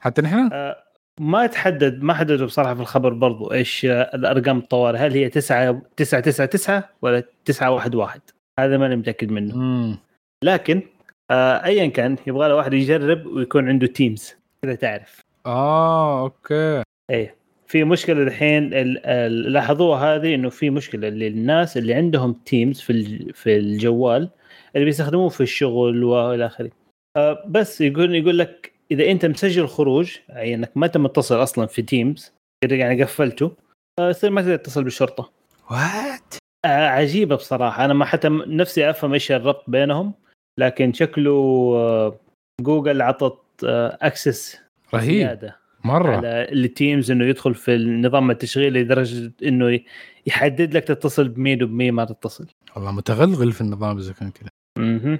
حتى نحن؟ آه ما تحدد ما حددوا بصراحة في الخبر برضو إيش آه، الأرقام الطوارئ هل هي 9 9 9 9 ولا 9 1 1 هذا ماني متأكد منه. امم لكن آه ايا كان يبغى له واحد يجرب ويكون عنده Teams كذا تعرف. آه okay. إيه. في مشكلة الحين ال- ال- لاحظوها هذه إنه في مشكلة للناس اللي عندهم Teams في في الجوال اللي بيستخدموه في الشغل وإلى آخره. آه بس يقول يقول لك إذا أنت مسجل خروج اي إنك ما أنت متصل أصلا في Teams يعني قفلته آه، يصير ما تقدر تتصل بالشرطة. what آه، عجيبة بصراحة. أنا ما حتى نفسي أفهم إيش الربط بينهم لكن شكله جوجل عطت access رهيب. زيادة. مرة على ال Teams إنه يدخل في النظام التشغيلي لدرجة إنه يحدد لك تتصل بمين وبمين ما تتصل. والله متغلغل في النظام إذا كان كذا أها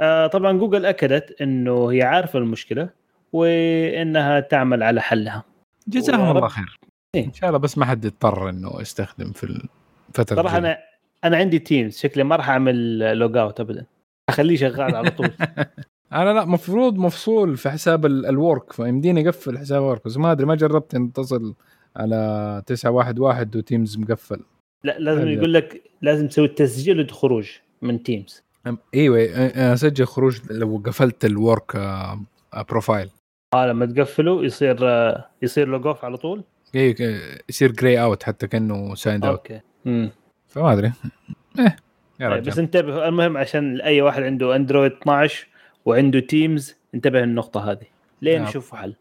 آه طبعا جوجل أكدت إنه هي عارفة المشكلة وإنها تعمل على حلها. جزاهم الله خير إيه. إن شاء الله بس ما حد يضطر إنه يستخدم في الفترة الجاية. أنا أنا عندي Teams شكلي ما راح أعمل log out ابدا. أخليه شغال على طول. [LAUGHS] أنا لا مفروض مفصول في حساب ال- ال work فيمديني أقفل حساب work بس ما أدري ما جربت اتصل على 911 و Teams مقفل لا لازم. يقول لك لازم تسوي تسجيل الخروج من Teams. إيوه أنا أسجل خروج لو قفلت ال work آه، آه، profile آه لما تقفله يصير آه يصير log off على طول. أيوه ك- يصير grey out حتى كأنه signed out okay. امم فما أدري إيه يا طيب بس رجل انتبهوا المهم عشان أي واحد عنده Android 12 وعنده Teams انتبه النقطة هذه. لين نعم. نشوفوا حل.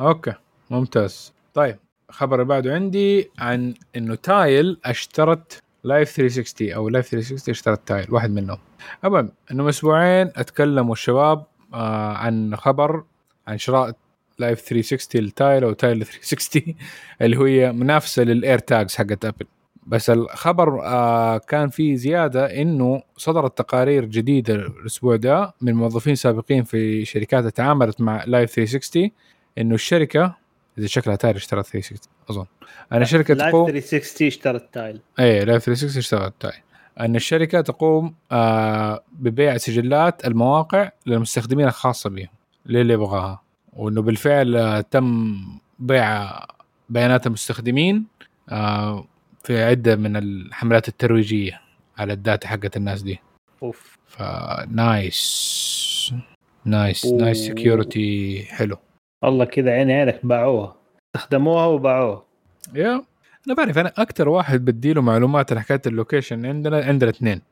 okay. ممتاز. طيب الخبر اللي بعده عندي عن إنه Tile اشترت Life 360 أو Life 360 اشترت Tile واحد منهم. المهم انه من أسبوعين أتكلموا الشباب آه عن خبر عن شراء Life 360 ل Tile أو Tile 360 [LAUGHS] اللي هي منافسة لل AirTags حقت Apple بس الخبر آه كان فيه زيادة إنه صدرت تقارير جديدة الأسبوع ده من موظفين سابقين في شركات تعاملت مع Life 360 إنه الشركة إذا شكلها Tile اشترت 360 أظن. أنا شركه Life تقوم 360 اشترت Tile. إيه Life 360 اشترت Tile. أن الشركة تقوم آه ببيع سجلات المواقع للمستخدمين الخاصة بهم للي يبغاها. وإنه بالفعل آه تم بيع بيانات المستخدمين آه في عدة من الحملات الترويجية على ال data حقت الناس دي. أوف. ف nice nice. أوه. nice security حلو. والله كذا عيني عينك باعوها. استخدموها وباعوها. يا. أنا بعرف أنا أكثر واحد بديله معلومات عن حكاية ال location عندنا عندنا اثنين.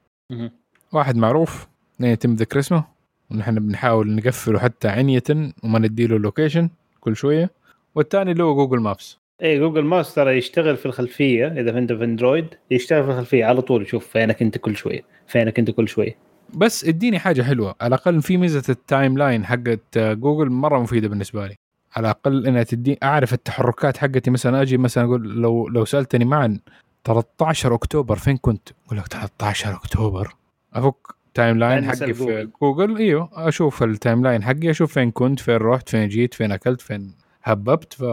واحد معروف اثنين يتم ذكر اسمه ونحن بنحاول نقفله حتى عينيه وما نديله ال location كل شوية. والثاني اللي هو جوجل Maps إيه جوجل Maps ترى يشتغل في الخلفية إذا انت في أندرويد يشتغل في الخلفية على طول. يشوف فينك أنت كل شوية فينك أنت كل شوية. بس اديني حاجة حلوة. على الأقل في ميزة ال timeline حقت جوجل مرة مفيدة بالنسبة لي. على الأقل إنها تدي أعرف التحركات حقتي. مثلا أجي مثلا أقول لو لو سألتني معا 13 أكتوبر فين كنت؟ أقول لك 13 أكتوبر. أفك timeline بعدين حقي في. جوجل. إيوه أشوف ال timeline حقي أشوف فين كنت فين رحت فين جيت فين أكلت فين هببت. ف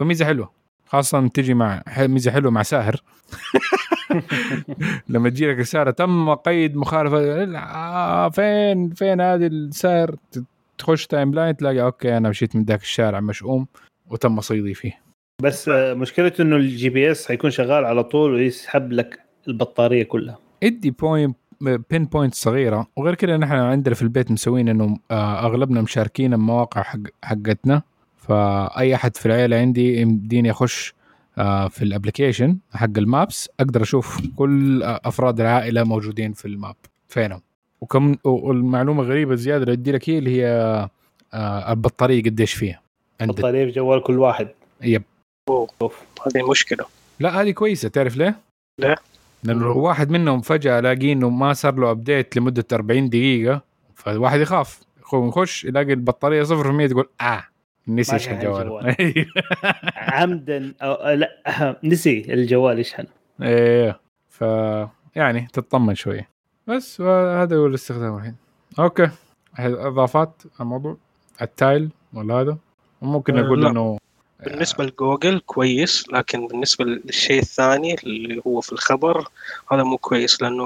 فميزة حلوة خاصة تجي مع ميزة حلوة مع ساهر. [LAUGHS] لما تجي لك رساله تم قيد مخالفة آه فين فين هذه الساهر؟ تخش timeline تلاقي okay أنا مشيت من ذاك الشارع مشؤوم وتم صيدي فيه. بس مشكلته إنه ال GPS حيكون شغال على طول ويسحب لك البطارية كلها. ادي point بين point صغيرة وغير كذا نحن عندنا في البيت مسوين إنه آه، أغلبنا مشاركين المواقع حق حقتنا. فأي أحد في العيلة عندي يمديني أخش آه، في ال application حق ال maps أقدر أشوف كل آه، أفراد العائلة موجودين في ال map فينهم. وكم والمعلومة غريبة زيادة اللي ادي لك هي اللي هي آه، البطارية قديش فيها. عندك. بطاريه في جوال كل واحد. يب. أوف هذه مشكلة. لا هذه كويسة. تعرف ليه؟ ليه؟ لأنه لو واحد منهم فجأة ألاقيه إنه ما صار له ابديت لمدة 40 دقيقة فالواحد يخاف. يخش يلاقي البطارية 0% تقول آه نسي يشحن شحن جواله الجوال. [LAUGHS] عمدا أو لا [LAUGHS] نسي الجوال يشحن إيه ف يعني تطمن شوية. بس هذا هو الاستخدام الحين. okay. إضافات الموضوع. التايل ولا هذا. وممكن آه، نقول لا. إنه بالنسبة لجوجل كويس لكن بالنسبة للشيء الثاني اللي هو في الخبر هذا مو كويس لأنه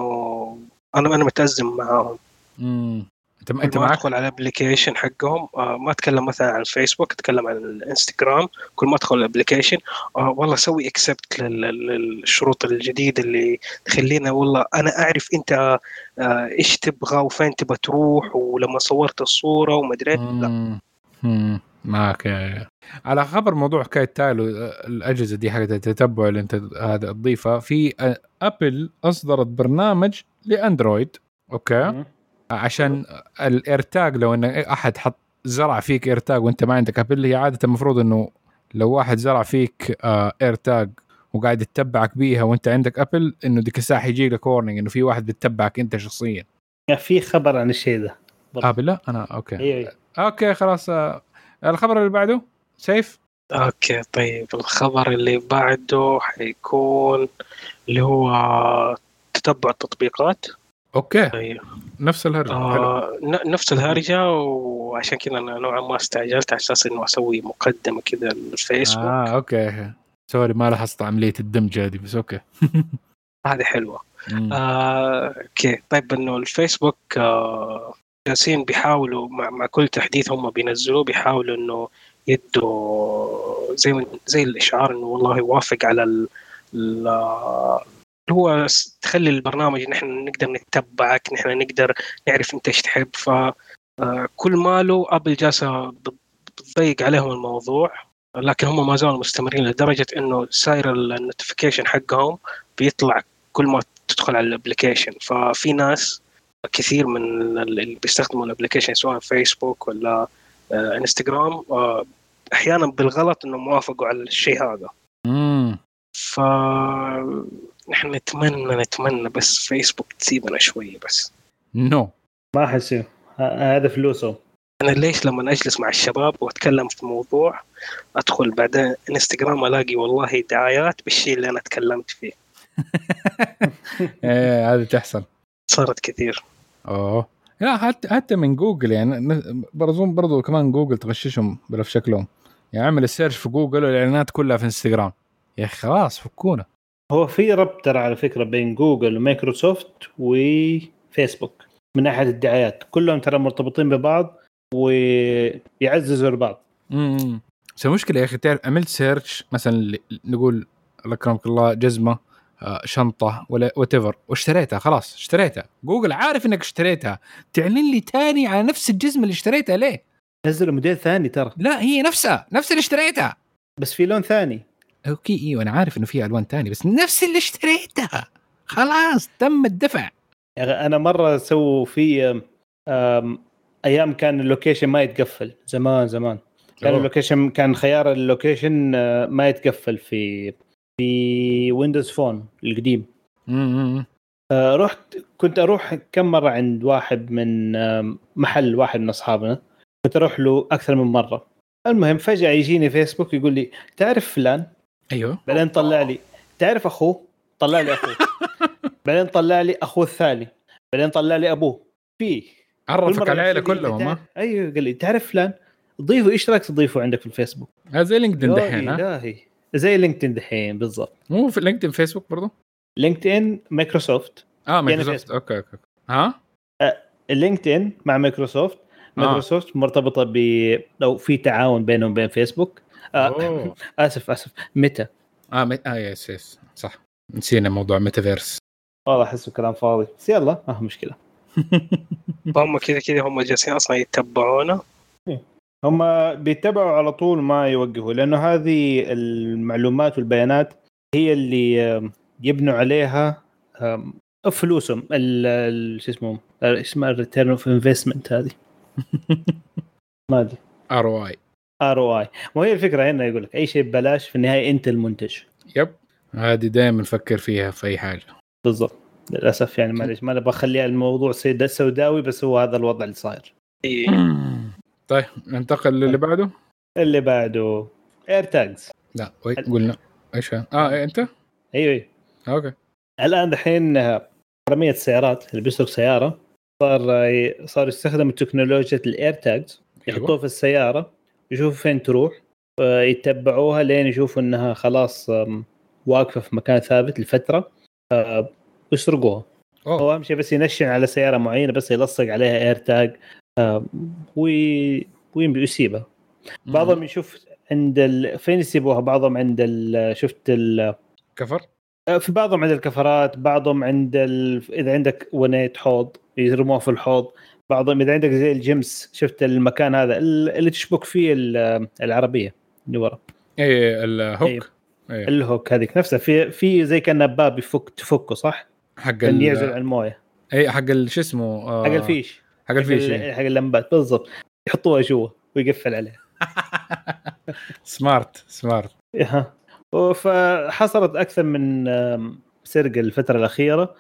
أنا أنا متأزم معاهم. مم. أنت أنت معك أدخل على ال application حقهم آه ما أتكلم مثلا عن الفيسبوك أتكلم عن الانستغرام كل ما أدخل ال application آه والله سوي accept للشروط الجديدة اللي تخلينا والله أنا أعرف أنت آه إيش تبغى وفين تبغى تروح ولما صورت الصورة وما أدري. لا. معك. على خبر موضوع حكايه تايل و الأجهزة دي حقت التتبع اللي أنت هذا تضيفها في ابل أصدرت برنامج لأندرويد. okay. عشان ال AirTag لو إن أحد حط زرع فيك AirTag وأنت ما عندك أبل هي عادة المفروض إنه لو واحد زرع فيك آه AirTag وقاعد يتبعك بيها وأنت عندك أبل إنه ديك الساعة حيجي لك warning إنه في واحد بيتبعك أنت شخصيا. في خبر عن الشيء ده. أبل؟ لا أنا okay. أيوه أيوة. okay خلاص آه الخبر اللي بعده سيف؟ okay طيب. الخبر اللي بعده حيكون اللي هو تتبع التطبيقات. okay. طيب. نفس الهرجة. آه نفس الهرجة وعشان كذا أنا نوعا ما استعجلت على أساس إنه أسوي مقدمة كذا للفيسبوك آه okay. sorry ما لاحظت عملية الدمج هذه بس okay. [LAUGHS] هذه حلوة. مم. آه، okay. طيب إنه الفيسبوك آه، جالسين بيحاولوا مع, مع كل تحديث هم بينزلوه بيحاولوا إنه يدوا زي زي الإشعار إنه والله يوافق على ال هو تخلي البرنامج نحن نقدر نتبعك نحن نقدر نعرف أنت إيش تحب. ف آه، ماله أبل جالسة بت- بتضيق عليهم الموضوع لكن هم ما زالوا مستمرين لدرجة إنه ساير ال notification حقهم بيطلع كل ما تدخل على ال application ففي ناس كثير من اللي بيستخدموا ال application سواء فيسبوك ولا آه، انستغرام آه، أحيانا بالغلط إنهم وافقوا على الشيء هذا. مم. ف نحن نتمنى نتمنى بس فيسبوك تسيبنا شوية بس. no ما حسيب هذا فلوسه أنا ليش لما أجلس مع الشباب وأتكلم في موضوع أدخل بعدين انستغرام ألاقي والله دعايات بالشيء اللي أنا تكلمت فيه. [LAUGHS] إيه هذه تحصل. صارت كثير. أوه. لا حتى حتى من جوجل يعني ن- برضو برضو كمان جوجل تغششهم بلف شكلهم. يعني اعمل ال search في جوجل والإعلانات كلها في انستغرام يا أخي خلاص فكونا. هو في ربط ترى على فكرة بين جوجل ومايكروسوفت وفيسبوك من ناحيه الدعايات. كلهم ترى مرتبطين ببعض ويعززوا لبعض امم بس المشكلة يا أخي تعرف عملت search مثلا نقول الله يكرمك الله جزمة آه، شنطة ولا what واشتريتها خلاص اشتريتها. جوجل عارف إنك اشتريتها. تعلن لي تاني على نفس الجزمة اللي اشتريتها ليه؟ نزلوا موديل ثاني ترى. لا هي نفسها نفس اللي اشتريتها. بس في لون ثاني. okay أيوه أنا عارف إنه في ألوان تاني بس نفس اللي اشتريتها. خلاص تم الدفع. أنا مرة سووا في أيام كان ال location ما يتقفل زمان زمان. كان أوه. ال location كان خيار ال location آه، ما يتقفل في في ويندوز فون القديم. آه، رحت كنت أروح كم مرة عند واحد من محل واحد من أصحابنا كنت أروح له أكثر من مرة. المهم فجأة يجيني فيسبوك يقول لي تعرف فلان؟ أيوه. بعدين طلع لي. تعرف أخوه؟ طلع لي أخوه. [LAUGHS] بعدين طلع لي أخوه الثاني. بعدين طلع لي أبوه. في عرفك على العيلة كلهم ها؟ أيوه قال لي تعرف فلان؟ ضيفه إيش رايك تضيفه عندك في الفيسبوك? هذا زي لينكدين دحين ها؟ زي لينكدين دحين بالضبط. مو في لينكدين فيسبوك برضو؟ لينكدين مايكروسوفت آه مايكروسوفت فيسبوك. أوكي أوكي ها؟ لينكدين مع مايكروسوفت مايكروسوفت مرتبطة ب لو في تعاون بينهم وبين فيسبوك آه. [LAUGHS] آسف آسف. متى آه مي... آه yes yes صح. نسينا موضوع ميتافيرس والله احسه كلام فاضي. بس يلا ما هو مشكلة. [LAUGHS] فهم كذا كذا هم جالسين أصلا يتبعونا هم بيتبعوا على طول ما يوقفوا لأنه هذه المعلومات والبيانات هي اللي يبنوا عليها فلوسهم. ال- ال- شو اسمه آه، اسمها ال return of investment هذه. [LAUGHS] ما أدري. R O I R O I. وهي الفكرة هنا يقول لك أي شيء ببلاش في النهاية أنت المنتج. yep. هذه دائما نفكر فيها في أي حاجة. بالضبط. للأسف يعني معلش ما نبغى اخليها الموضوع سيد- سوداوي بس هو هذا الوضع اللي صاير. [CLEARS THROAT] طيب ننتقل للي بعده. اللي بعده AirTags لا we قلنا. إيش؟ آه إيه أنت؟ أيوه أيوه. أوكي. الآن دحين حراميه السيارات اللي بيسرق سيارة صار صار يستخدم تكنولوجيا ال AirTags يحطوه أيوة. في السيارة يشوفوا فين تروح آه، يتبعوها لين يشوفوا إنها خلاص واقفة في مكان ثابت لفترة آه، ويسرقوها أوه. هو أهم شيء بس ينشن على سيارة معينة بس يلصق عليها AirTag آه، وي- ويسيبها بعضهم يشوف عند ال... فين يسيبوها؟ بعضهم عند ال... شفت ال... كفر؟ في بعضهم عند الكفرات بعضهم عند ال... إذا عندك ونيت حوض يرموها في الحوض. بعضهم اذا عندك زي الجيمس شفت المكان هذا ال- اللي تشبك فيه ال- العربية اللي ورا. اي ال hook. أيوة. أيوة. ال hook هذيك نفسها. في في زي كان باب يفك تفكه صح؟ حق ال... يعزل عن الموية. اي حق شو اسمه؟ آه، حق الفيش. حق الفيش حق, إيه. حق اللمبات. بالضبط. يحطوها جوا ويقفل عليها. سمارت سمارت فحصلت أكثر من سرقة الفترة الأخيرة.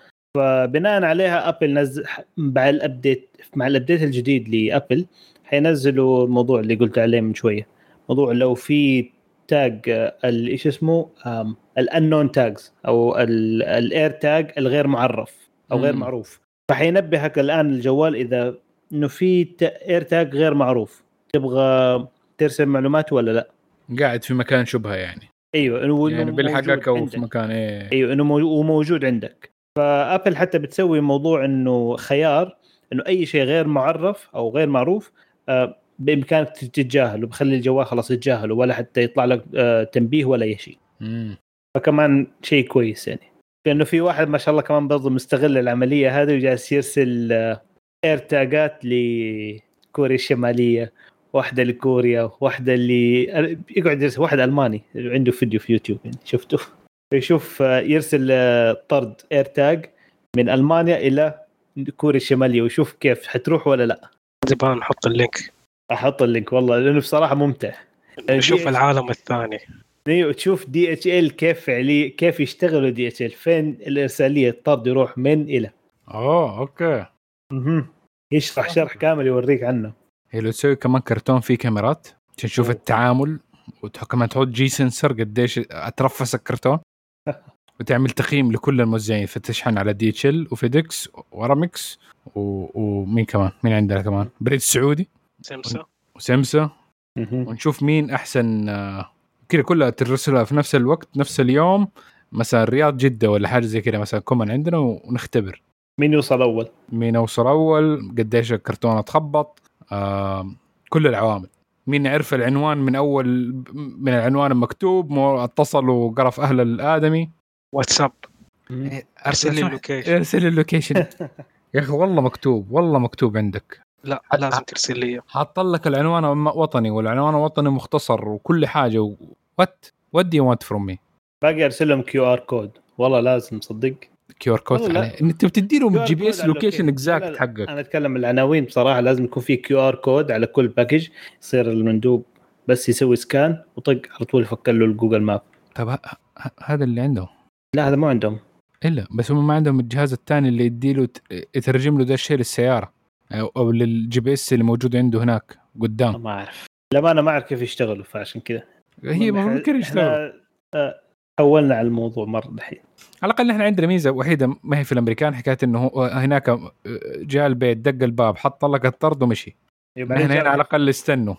فبناء عليها ابل نزل مع ال update مع ال update الجديد لأبل حينزلوا الموضوع اللي قلت عليه من شوية. موضوع لو في tag آه، إيش اسمه؟ ال unknown tags أو ال AirTag الغير معرف أو غير. معروف. فحينبهك الآن الجوال إذا إنه في AirTag غير معروف. تبغى ترسل معلومات ولا لا؟ قاعد في مكان شبهه يعني. أيوه إنه يعني بيلحقك أو. في مكان إيه. أيوه إنه مو- وموجود عندك. فأبل حتى بتسوي موضوع إنه خيار إنه أي شيء غير معرف أو غير معروف آه، بإمكانك تتجاهله بخلي الجوال خلاص يتجاهله ولا حتى يطلع لك آه، تنبيه ولا أي شيء. فكمان شيء كويس يعني. لأنه في واحد ما شاء الله كمان برضه مستغل العملية هذه وجالس يرسل آه، AirTag ات لكوريا الشمالية واحدة لكوريا واحدة اللي يقعد يرسل واحد ألماني عنده فيديو في يوتيوب يعني شفته؟ يشوف آه، يرسل آه، طرد AirTag من ألمانيا إلى كوريا الشمالية ويشوف كيف حتروح ولا لا. نبغى نحط ال link. أحط ال link والله لأنه بصراحة ممتع. نشوف دي- العالم الثاني. أيوه تشوف دي إتش إل كيف فعلي كيف يشتغلوا دي إتش إل فين الإرسالية الطرد يروح من إلى. أوه أوكي. مهم. يشرح شرح كامل يوريك عنه. هي لو تسوي كمان كرتون فيه كاميرات عشان تشوف. التعامل وكمان تحط G sensor قديش أترفس الكرتون. وتعمل تقييم لكل الموزعين فتشحن على دي اتش ال وفيدكس وأرامكس و... ومين كمان؟ مين عندنا كمان؟ بريد السعودي. سمسا وسمسا. ونشوف مين أحسن آه، كذا كلها ترسلها في نفس الوقت نفس اليوم مثلا الرياض جدة ولا حاجة زي كذا مثلا common عندنا ونختبر. مين يوصل أول؟ مين اوصل أول؟ قديش الكرتونة تخبط؟ آه كل العوامل. مين عرف العنوان من أول من العنوان المكتوب مو اتصل وقرف أهل الآدمي. واتساب إيه، أرسل لي ال location. [LAUGHS] ارسل لي ال location. يا أخي والله مكتوب والله مكتوب عندك. لا لازم ترسل لي حاط لك العنوان وطني والعنوان الوطني مختصر وكل حاجة و... what what do you want from me باقي أرسل لهم QR code والله لازم صدق. QR code انت بتدي له QR GPS location exact. حقك. أنا أتكلم العناوين بصراحة. لازم يكون في QR code على كل package يصير المندوب بس يسوي scan وطق على طول يفك له ال Google Map طب هذا اللي عندهم لا هذا مو عندهم. إلا بس هم ما عندهم الجهاز الثاني اللي يديله ت- يترجم له ده الشيء للسيارة. أو, أو لل GPS اللي موجود عنده هناك قدام. ما أعرف. لا أنا ما أعرف كيف يشتغلوا فعشان كذا. هي المهم ممكن إحنا- يشتغل إحنا، آه، حولنا على الموضوع مرة دحين. على الأقل إحنا عندنا ميزة وحيدة ما هي في الأمريكان حكاية إنه هو هناك آه، جاء البيت دق الباب حط لك الطرد ومشي. بعدين هنا على الأقل استنوا.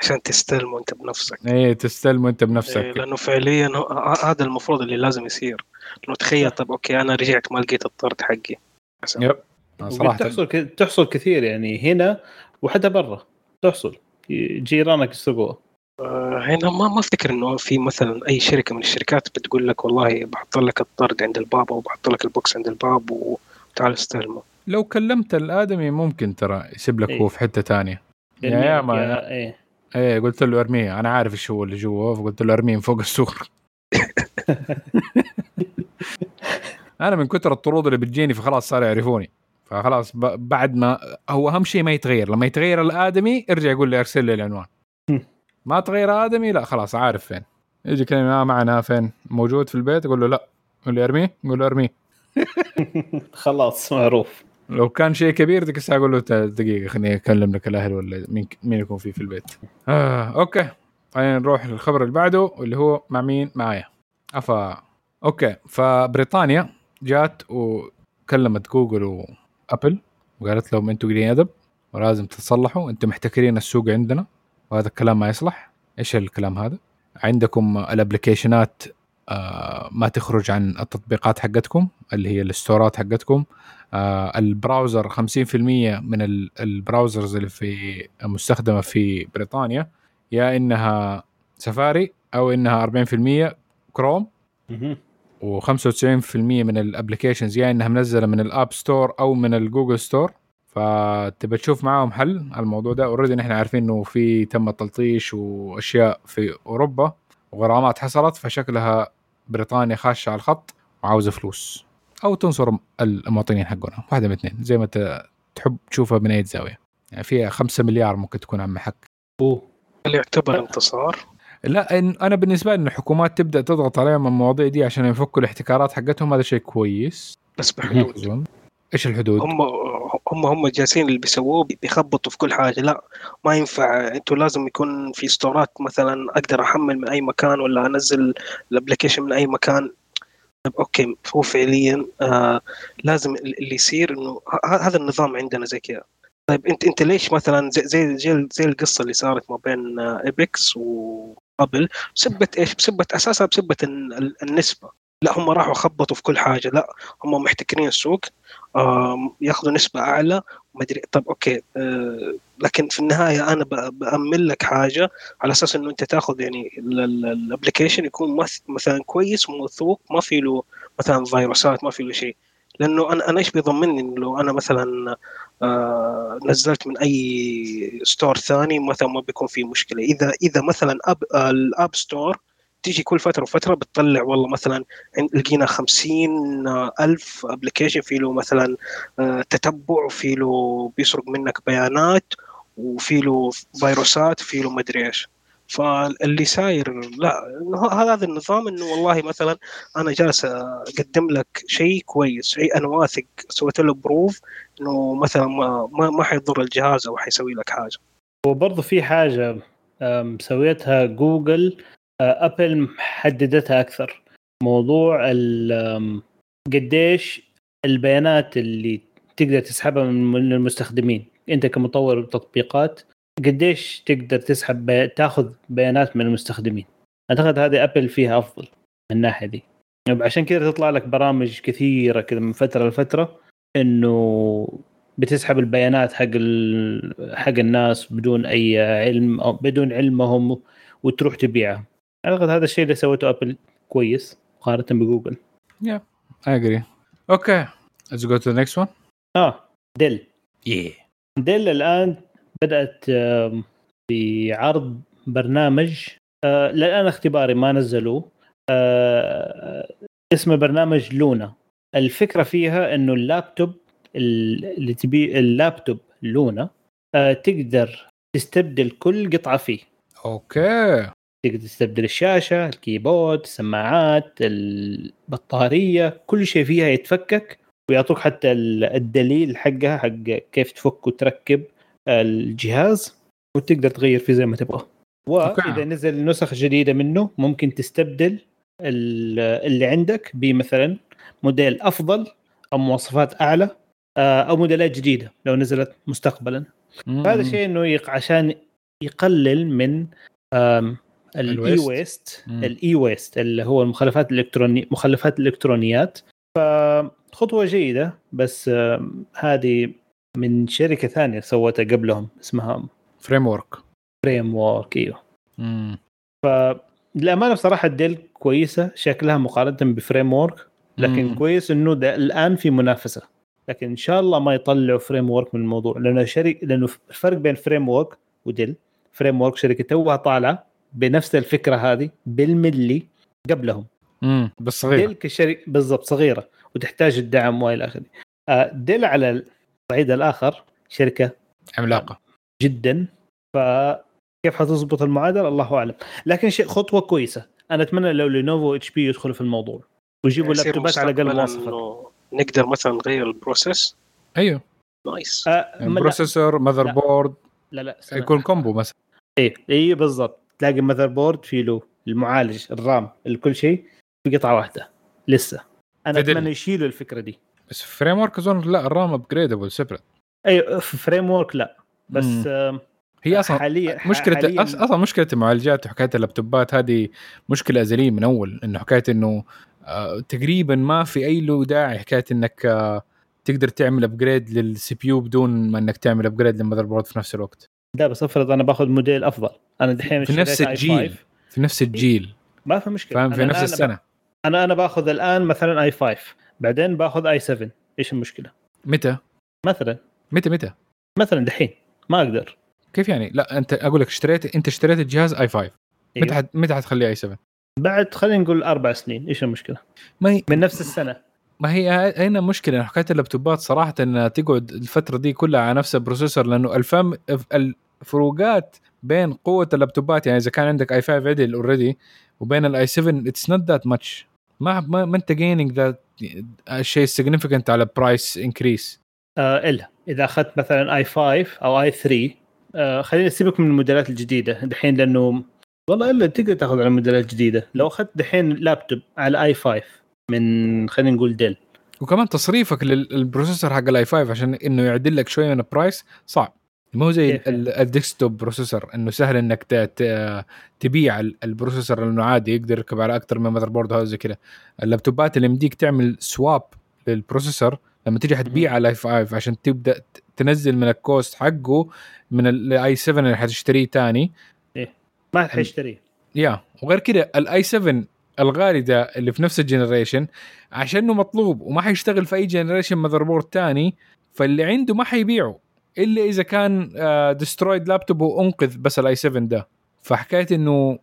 عشان تستلمه انت بنفسك. إيه تستلمه انت إيه بنفسك لأنه فعليا هو- ه- هذا المفروض اللي لازم يصير. لو تخيل طب okay أنا رجعت ما لقيت الطرد حقي. يب. صراحة تحصل ك- تحصل كثير يعني هنا وحتى برا تحصل. جيرانك يسرقوها آه، هنا ما ما أفتكر إنه في مثلا أي شركة من الشركات بتقول لك والله بحط لك الطرد عند الباب أو بحط لك ال box عند الباب وتعال استلمه. لو كلمت الآدمي ممكن ترى يسيب لك إيه. هو في حتة ثانية يا يرمي يا لك ما إياها، إيه. إيه قلت له أرميه. أنا عارف إيش هو اللي جوا فقلت له أرميه من فوق السور. [LAUGHS] أنا من كثر الطرود اللي بتجيني فخلاص صار يعرفوني. فخلاص بعد ما هو أهم شيء ما يتغير. لما يتغير الآدمي ارجع يقول لي أرسل لي العنوان. ما تغير آدمي لا خلاص عارف فين. يجي كلمة آه معنا فين؟ موجود في البيت؟ أقول له لا. يقول لي أرميه؟ أقول له أرميه. [LAUGHS] خلاص معروف. لو كان شيء كبير ديك الساعة أقول له "ت- دقيقة خليني أكلم لك الأهل ولا مين مين يكون فيه في البيت. آه okay. خلينا نروح للخبر اللي بعده اللي هو مع مين؟ معايا. افا okay. فبريطانيا جات وكلمت جوجل وأبل وقالت لهم أنتم قليلين أدب ولازم تتصلحوا أنتم محتكرين السوق عندنا وهذا الكلام ما يصلح. إيش الكلام هذا؟ عندكم ال applications ات آه ما تخرج عن التطبيقات حقتكم اللي هي ال stores ات حقتكم. ال browser 50% من ال- ال browsers اللي في مستخدمة في بريطانيا يا إنها سفاري أو إنها 40% كروم مهم. و95% من ال applications يا إنها منزلة من ال App Store أو من ال Google Store. فتبى تشوف معاهم حل على الموضوع ده. already نحن عارفين إنه في تم تلطيش وأشياء في أوروبا وغرامات حصلت فشكلها بريطانيا خاشه على الخط وعاوزة فلوس. أو تنصر المواطنين حقنا. واحدة من اثنين. زي ما ت- تحب تشوفها من اي زاوية. يعني فيها 5 مليار ممكن تكون عم حق. أوه. هل يعتبر انتصار؟ لا إن- أنا بالنسبة لي إن الحكومات تبدأ تضغط عليهم المواضيع دي عشان يفكوا الاحتكارات حقتهم هذا شيء كويس. بس بحدود. إيش الحدود؟ هم هم هم جالسين اللي بيسووه بيخبطوا في كل حاجة. لا ما ينفع. أنتوا لازم يكون في ستورات مثلا أقدر أحمل من أي مكان ولا أنزل ال application من أي مكان. طيب okay هو فعليا آه لازم اللي يصير إنه هذا النظام عندنا زي كذا. طيب انت أنت ليش مثلا زي زي زي, زي القصة اللي صارت ما بين Epic وابل بسبة إيش؟ بسبة أساسها ال- النسبة. لا هم راحوا خبطوا في كل حاجة. لا هم محتكرين السوق. ياخذوا نسبة أعلى ما أدري. طب okay. آه، لكن في النهاية أنا بامن لك حاجة على أساس إنه أنت تاخذ يعني ال application يكون مث- مثلا كويس وموثوق ما في له مثلا فيروسات ما في له شيء. لأنه أنا أنا إيش بيضمني إنه لو أنا مثلا آه، نزلت من أي store ثاني مثلا ما بيكون في مشكلة. إذا إذا مثلا أب ال App Store تيجي كل فترة وفترة بتطلع والله مثلا لقينا خمسين ألف application في له مثلا آه، تتبع وفي له بيسرق منك بيانات وفي له فيروسات في له مدري إيش. فاللي ساير لا هذا النظام إنه والله مثلا أنا جالس أقدم لك شيء كويس شيء أنا واثق سويت له proof إنه مثلا ما ما, حيضر الجهاز أو حيسوي لك حاجة. وبرضه في حاجة أم، سويتها جوجل أبل حددتها أكثر. موضوع قديش البيانات اللي تقدر تسحبها من من المستخدمين. أنت كمطور تطبيقات قديش تقدر تسحب بي... تاخذ بيانات من المستخدمين؟ أعتقد هذه أبل فيها أفضل من الناحية دي. عشان كذا تطلع لك برامج كثيرة كذا من فترة لفترة إنه بتسحب البيانات حق ال... حق الناس بدون أي علم أو بدون علمهم وتروح تبيعها. أعتقد هذا الشيء اللي سوته أبل كويس مقارنة بجوجل I agree. Okay. Let's go to the next one. آه Dell Yeah. Dell الآن بدأت بعرض برنامج آه، للآن اختباري ما نزلوه آه، اسمه برنامج Luna الفكرة فيها إنه اللابتوب ال- اللي تبي ال laptop Luna آه، تقدر تستبدل كل قطعة فيه okay. تقدر تستبدل الشاشة ال keyboard السماعات البطارية كل شيء فيها يتفكك ويعطوك حتى ال- الدليل حقها حق كيف تفك وتركب الجهاز وتقدر تغير فيه زي ما تبغى وإذا. نزل نسخ جديدة منه ممكن تستبدل ال- اللي عندك بمثلا موديل أفضل أو مواصفات أعلى آه، أو موديلات جديدة لو نزلت مستقبلا هذا شيء إنه. عشان يقلل من ال e. waste. ال e-waste اللي هو المخلفات الالكتروني مخلفات الالكترونيات فخطوه جيدة بس هذه من شركة ثانية سوتها قبلهم اسمها Framework Framework أيوه فالامانه بصراحة Dell كويسة شكلها مقارنة ب Framework لكن مم. كويس إنه ده الآن في منافسة. لكن إن شاء الله ما يطلعوا Framework من الموضوع لأنه شركه لأنه الفرق بين Framework و Dell. Framework شركة توها طالعة بنفس الفكرة هذه بالملي قبلهم. امم بس صغير Dell كشركه بالضبط صغيرة وتحتاج الدعم وإلى آخره. آه، Dell على الصعيد الآخر شركة عملاقة. جدا. فكيف حتظبط المعادلة؟ الله أعلم. لكن شيء خطوة كويسة. أنا أتمنى لو لينوفو إتش بي يدخلوا في الموضوع. ويجيبوا لابتوبات على أقل مواصفات نقدر مثلا نغير ال process؟ أيوه. nice. آه لا. processor mother لا. board لا لا استنى. يكون combo مثلا. إيه إيه بالضبط. تلاقي motherboard في له المعالج ال RAM كل شيء في قطعة واحدة لسه. أنا في Dell. أتمنى يشيلوا الفكرة دي. بس في Framework أظن لا ال RAM upgradable separate أي في Framework لا. بس. آه هي أصلا حاليا مشكلة حالياً أصلا مشكلة المعالجات وحكاية اللابتوبات هذه مشكلة أزلية من أول إنه حكاية إنه آه تقريبا ما في أي له داعي حكاية إنك آه تقدر تعمل upgrade لل CPU بدون ما إنك تعمل upgrade لل motherboard في نفس الوقت. لا بس افرض أنا باخذ موديل أفضل. أنا دحين في نفس اشتريت i5. الجيل في نفس الجيل. ما في مشكلة. فاهم؟ في نفس السنة. أنا أنا باخذ الآن مثلا i5 بعدين باخذ i7 إيش المشكلة؟ متى؟ مثلا. متى متى؟ مثلا دحين. ما أقدر. كيف يعني؟ لا أنت أقول لك اشتريت أنت اشتريت الجهاز i5 متى أيوه. حت... متى حتخليه i7 بعد خلينا نقول أربع سنين. إيش المشكلة؟ ما هي من نفس السنة. ما هي هنا مشكلة؟ حكايه اللابتوبات صراحة إنها تقعد الفترة دي كلها على نفس ال processor لأنه الفم الفروقات بين قوة اللابتوبات يعني إذا كان عندك i5 عدل already وبين ال i7 it's not that much ما ما, أنت gaining that شيء significant على price increase آه إلا إذا أخذت مثلا i5 أو i3 آه خلينا نسيبك من الموديلات الجديدة. دحين لأنه والله إلا تقدر تأخذ على الموديلات الجديده لو أخذت دحين لابتوب على i5 من خلينا نقول Dell وكمان تصريفك لل processor حق ال i5 عشان إنه يعدل لك شوية من ال price صعب. ما هو زي ال desktop processor إنه سهل إنك تبيع ال- ال processor لأنه عادي يقدر يركب على أكثر من motherboard وهذا زي كذا. اللابتوبات اللي يمديك تعمل swap لل processor لما تيجي حتبيع على ال i5 عشان تبدأ تنزل من ال cost حقه من ال i7 اللي حتشتريه تاني. ما حد حيشتريه يا وغير كده ال i7 الغالي ده اللي في نفس ال generation عشانه مطلوب وما حيشتغل في أي generation motherboard تاني فاللي عنده ما حيبيعه إلا إذا كان destroyed laptop وأنقذ بس ال i7 ده. فحكاية إنه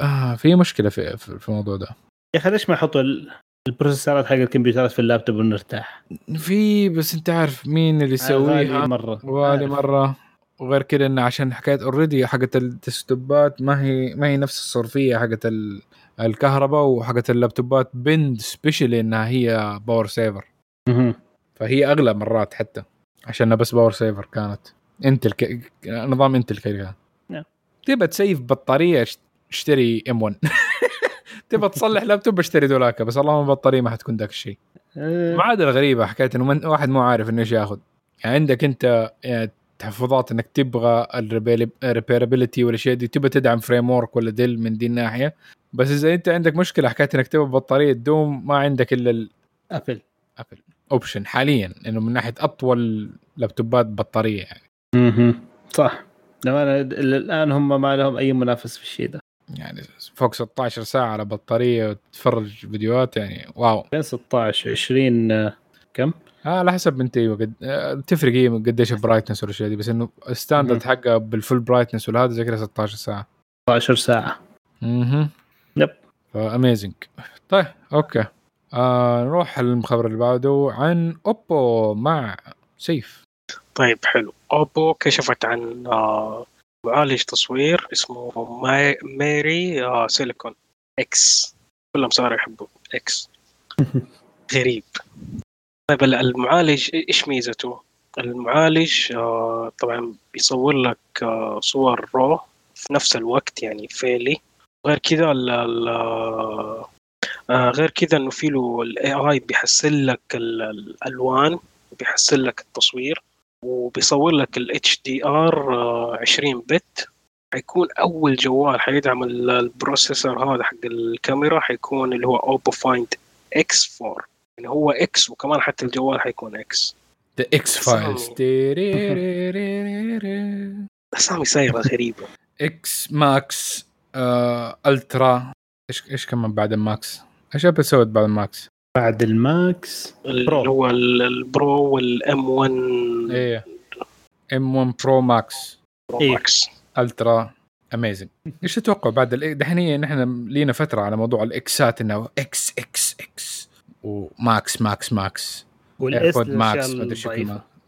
آه في مشكلة في في الموضوع ده. يا أخي ليش ما يحطوا ال- البروسيسورات حق الكمبيوترات في اللابتوب ونرتاح؟ في بس أنت عارف مين اللي غالي يسويها؟ مرة. غالي. مرة. وغير كده انه عشان حكاية already حقت الديسكتوبات ما هي ما هي نفس الصرفية حقت ال- الكهرباء وحقت اللابتوبات and specially إنها هي power saver. فهي أغلى مرات حتى عشان بس power saver كانت. Intel ك... نظام Intel كذا نعم. تبى تسيف بطارية اشت- اشتري M1 [LAUGHS] تبى تصلح لابتوب اشتري دولاكا بس اللهم البطارية ما حتكون ذاك الشيء. آه، معادله غريبة حكايه إنه واحد مو عارف إنه إيش ياخذ. يعني عندك أنت يعني تحفظات إنك تبغى ال repairability والاشياء دي تبى تدعم Framework ولا Dell من دي الناحية. بس إذا أنت عندك مشكلة حكايه إنك تبغى بطارية تدوم ما عندك إلا Apple ال Apple option حاليا إنه من ناحية أطول لابتوبات بطارية يعني. مهم. صح. لما الآن هم ما لهم أي منافس في الشيء ده. يعني فوق 16 ساعة على بطارية وتتفرج فيديوهات يعني wow. 2016 20 آه، كم؟ آه على حسب انت أيوه قد آه، تفرق هي قديش ال brightness والاشياء دي بس إنه ال standard. حقها بال full brightness ولا هذا زي كذا 16 ساعة. 16 ساعة. أها yep. ف amazing طيب okay. آه نروح المخبر اللي بعده عن Oppo مع سيف. طيب حلو. Oppo كشفت عن آه، معالج تصوير اسمه ماي Mari آه، Silicon X. كلهم صاروا يحبوه X. [LAUGHS] غريب. طيب ال- المعالج إيش ميزته؟ المعالج آه، طبعا بيصور لك آه، صور RAW في نفس الوقت يعني فيلي غير كذا آه، غير كذا إنه في له ال AI بيحسن لك ال- الألوان بيحسن لك التصوير وبيصور لك ال HDR آه، 20 bit حيكون أول جوال حيدعم ال- ال processor هذا حق الكاميرا حيكون اللي هو Oppo Find X 4 يعني هو X وكمان حتى الجوال حيكون X the X Files اسامي سايره غريبه X Max آه، Ultra إيش إيش كمان بعد ال Max؟ إيش episode بعد ال Max؟ بعد ال Max اللي Pro. هو ال- ال Pro وال M1 إيه M1 Pro Max Pro إيه. Max Ultra amazing إيش تتوقع بعد دحين نحن لينا فتره على موضوع الاكسات انه X X X و Max Max Max وال S AirPod Max ما أدري شو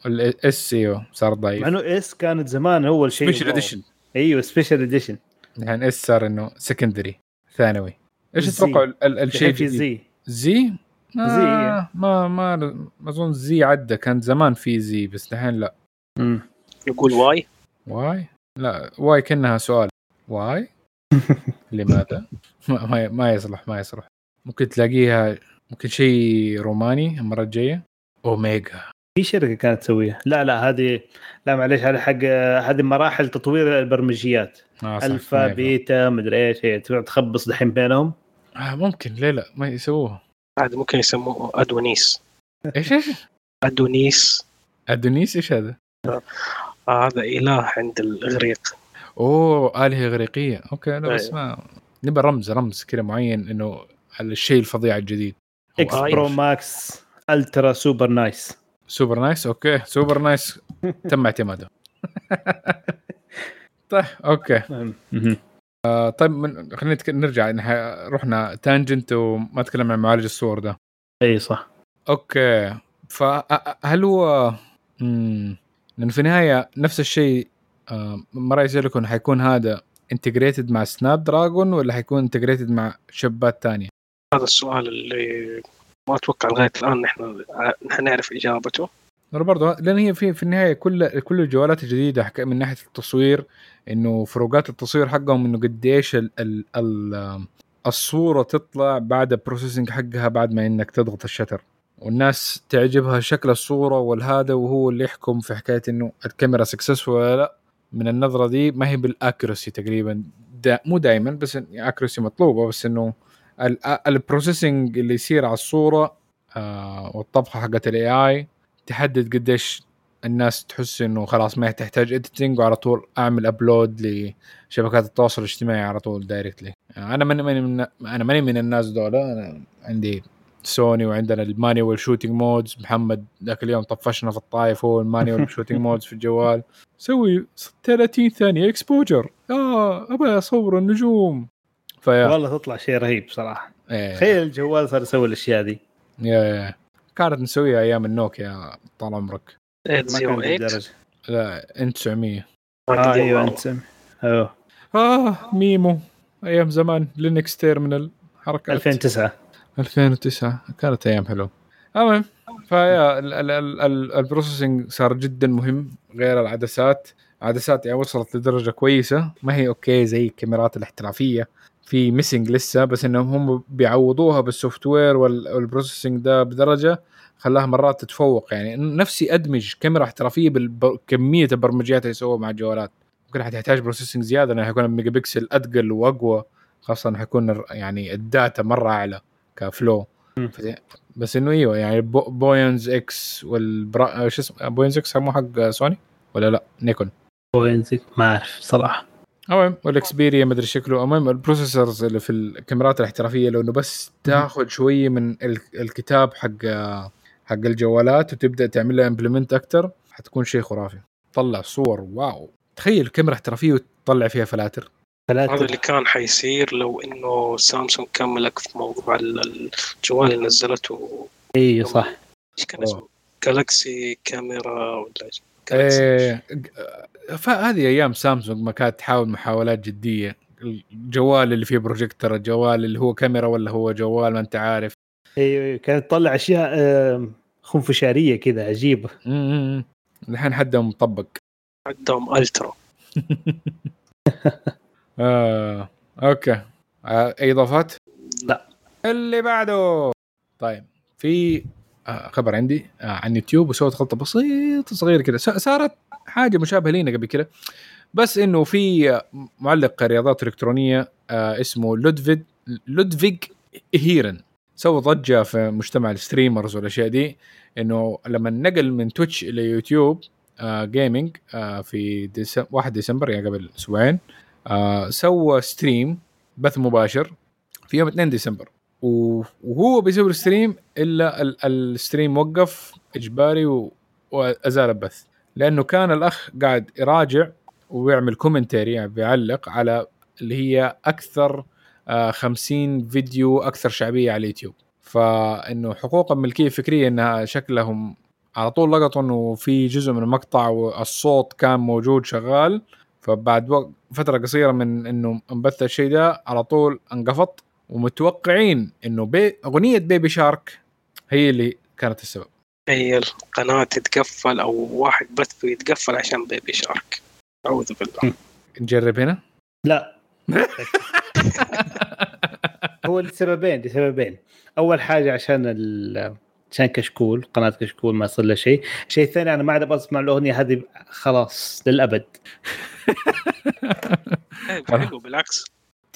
ال S إيوه صار مع ضعيف إنه S كانت زمان أول شيء special. edition إيوه special edition الحين S صار إنه secondary ثانوي إيش. تتوقع ال- ال- الشيء في الجديد؟ Z Z؟ Z، آه إيه. ما ما ما أظن Z عدى كان زمان في Z بس دحين لا مم. نقول Y Y؟ لا Y كأنها سؤال why؟ [LAUGHS] لماذا؟ ما, ما ما يصلح ما يصلح ممكن تلاقيها ممكن شيء روماني المرة الجاية؟ أوميجا. في شركة كانت تسويها. لا لا هذه لا معليش هذه حق هذه مراحل تطوير البرمجيات. آه ألفا. بيتا مدري إيش هي تقعد تخبص دحين بينهم. آه ممكن. ليه لا ما يسووها. عاد ممكن يسموه أدونيس. إيش إيش؟ أدونيس. أدونيس؟ إيش هذا؟ آه هذا إله عند الإغريق. أوه آلهة إغريقية. okay لا بس أيوة. ما نبى رمز رمز كذا معين إنه على الشيء الفظيع الجديد. X Pro. Max Ultra super nice super nice okay super nice تم اعتماده. [LAUGHS] طيب okay. آه، طيب من خلينا. نرجع نح... رحنا tangent وما تكلمنا عن معالج الصور ده. إي صح. okay فهل هو مم... لأنه في النهاية نفس الشيء آه، مره يسألكم حيكون هذا integrated مع سناب دراجون ولا حيكون integrated مع شبات تانية؟ هذا السؤال اللي ما أتوقع لغاية الآن نحن نحن نعرف إجابته. برضه لأن هي في في النهاية كل كل الجوالات الجديدة من ناحية التصوير إنه فروقات التصوير حقهم إنه قديش ال ال ال الصورة تطلع بعد ال processing حقها بعد ما إنك تضغط ال shutter. والناس تعجبها شكل الصورة والهذا وهو اللي يحكم في حكاية إنه الكاميرا successful ولا لأ. من النظرة دي ما هي بال accuracy تقريبا. دا مو دائما بس accuracy مطلوبة بس إنه ال processing اللي يصير على الصورة آه والطبخة حقت ال AI تحدد قديش الناس تحس إنه خلاص ما تحتاج editing وعلى طول أعمل upload لشبكات التواصل الاجتماعي على طول directly أنا ماني ماني من أنا ماني من الناس دول أنا عندي سوني وعندنا ال manual shooting modes محمد ذاك اليوم طفشنا في الطايف هو ال manual shooting modes في الجوال. سوي 30 ثانية exposure آه أبغى أصور النجوم. فيا. والله تطلع شيء رهيب صراحة. إيه. تخيل الجوال صار يسوي الأشياء دي. يا يا. كانت نسويها أيام النوكيا طال عمرك. ما كان 808 للدرجة. لا إنت 900 آه أيوه إنت أيوه آه ميمو. أيام زمان لينكس terminal حركات. 2009 2009 كانت أيام حلوة. المهم فيا ال- ال- ال- ال- ال processing صار جدا مهم غير العدسات. عدسات يعني وصلت لدرجة كويسة. ما هي okay زي الكاميرات الاحترافية. في missing لسه بس إنهم هم بيعوضوها بال software وال- وال processing ده بدرجة خلاها مرات تتفوق. يعني نفسي أدمج كاميرا احترافية بكميه البرمجيات اللي يسووها مع الجوالات ممكن حتحتاج processing زيادة لأنه حيكون الميجا بكسل اثقل وأقوى خاصة حيكون يعني ال data مرة أعلى كفلو بس إنه إيوه يعني بو بوينز إكس والبرا شو اسمه بوينز إكس مو حق سوني ولا لا؟ نيكون فوينزك ما أعرف صراحة. المهم والإكسبيريا مدري شكله. المهم البروسيسورز اللي في الكاميرات الاحترافية لو انه بس تاخذ شوية من ال- الكتاب حق حق الجوالات وتبدأ تعمل لها امبلمنت أكثر حتكون شيء خرافي. طلع صور واو. تخيل كاميرا احترافية وتطلع فيها فلاتر. هذا ثلاثة اللي كان حيصير لو إنه سامسونج كملك في موضوع ال- الجوال اللي نزلته. اي صح. إيش كان. اسمه؟ جالكسي كاميرا ولا جالكسي إيه فهذه أيام سامسونج ما كانت تحاول محاولات جدية الجوال اللي فيه بروجيكتور الجوال اللي هو كاميرا ولا هو جوال ما أنت عارف أيوه. كانت تطلع أشياء خنفشارية كذا عجيبة. الحين حدهم مطبق عندهم ultra [LAUGHS] آه. okay آه. أي إضافات؟ لا. اللي بعده طيب في آه خبر عندي آه عن يوتيوب وسوت غلطه بسيطة صغيرة كده س- صارت حاجة مشابهة لينا قبل كده. بس إنه في معلق رياضات إلكترونية آه اسمه لودفيج لودفيج أهرين. سوى ضجة في مجتمع ال streamers والأشياء دي إنه لما نقل من تويتش إلى يوتيوب آه gaming آه في ديسم 1 ديسمبر يعني قبل أسبوعين آه سوى stream بث مباشر في يوم 2 ديسمبر. وهو بيسوي ال stream إلا ال- ال stream وقف إجباري وأزال البث. لأنه كان الأخ قاعد يراجع ويعمل commentary يعني بيعلق على اللي هي أكثر آه 50 فيديو أكثر شعبية على اليوتيوب. فإنه حقوق الملكيه الفكريه إنها شكلهم على طول لقطوا إنه في جزء من المقطع والصوت كان موجود شغال. فبعد فترة قصيرة من إنه انبث الشيء ده على طول انقفط ومتوقعين إنه بي... أغنية بيبي شارك هي اللي كانت السبب. هي القناة تتقفل أو واحد بثه يتقفل عشان بيبي شارك. أعوذ بالله. نجرب هنا؟ لا. [LAUGHS] هو لسببين لسببين. أول حاجة عشان ال عشان كشكول قناة كشكول ما يصير له شيء. الشيء الثاني أنا ما عاد اسمع الأغنية هذه خلاص للأبد. إيه، حلو بالعكس.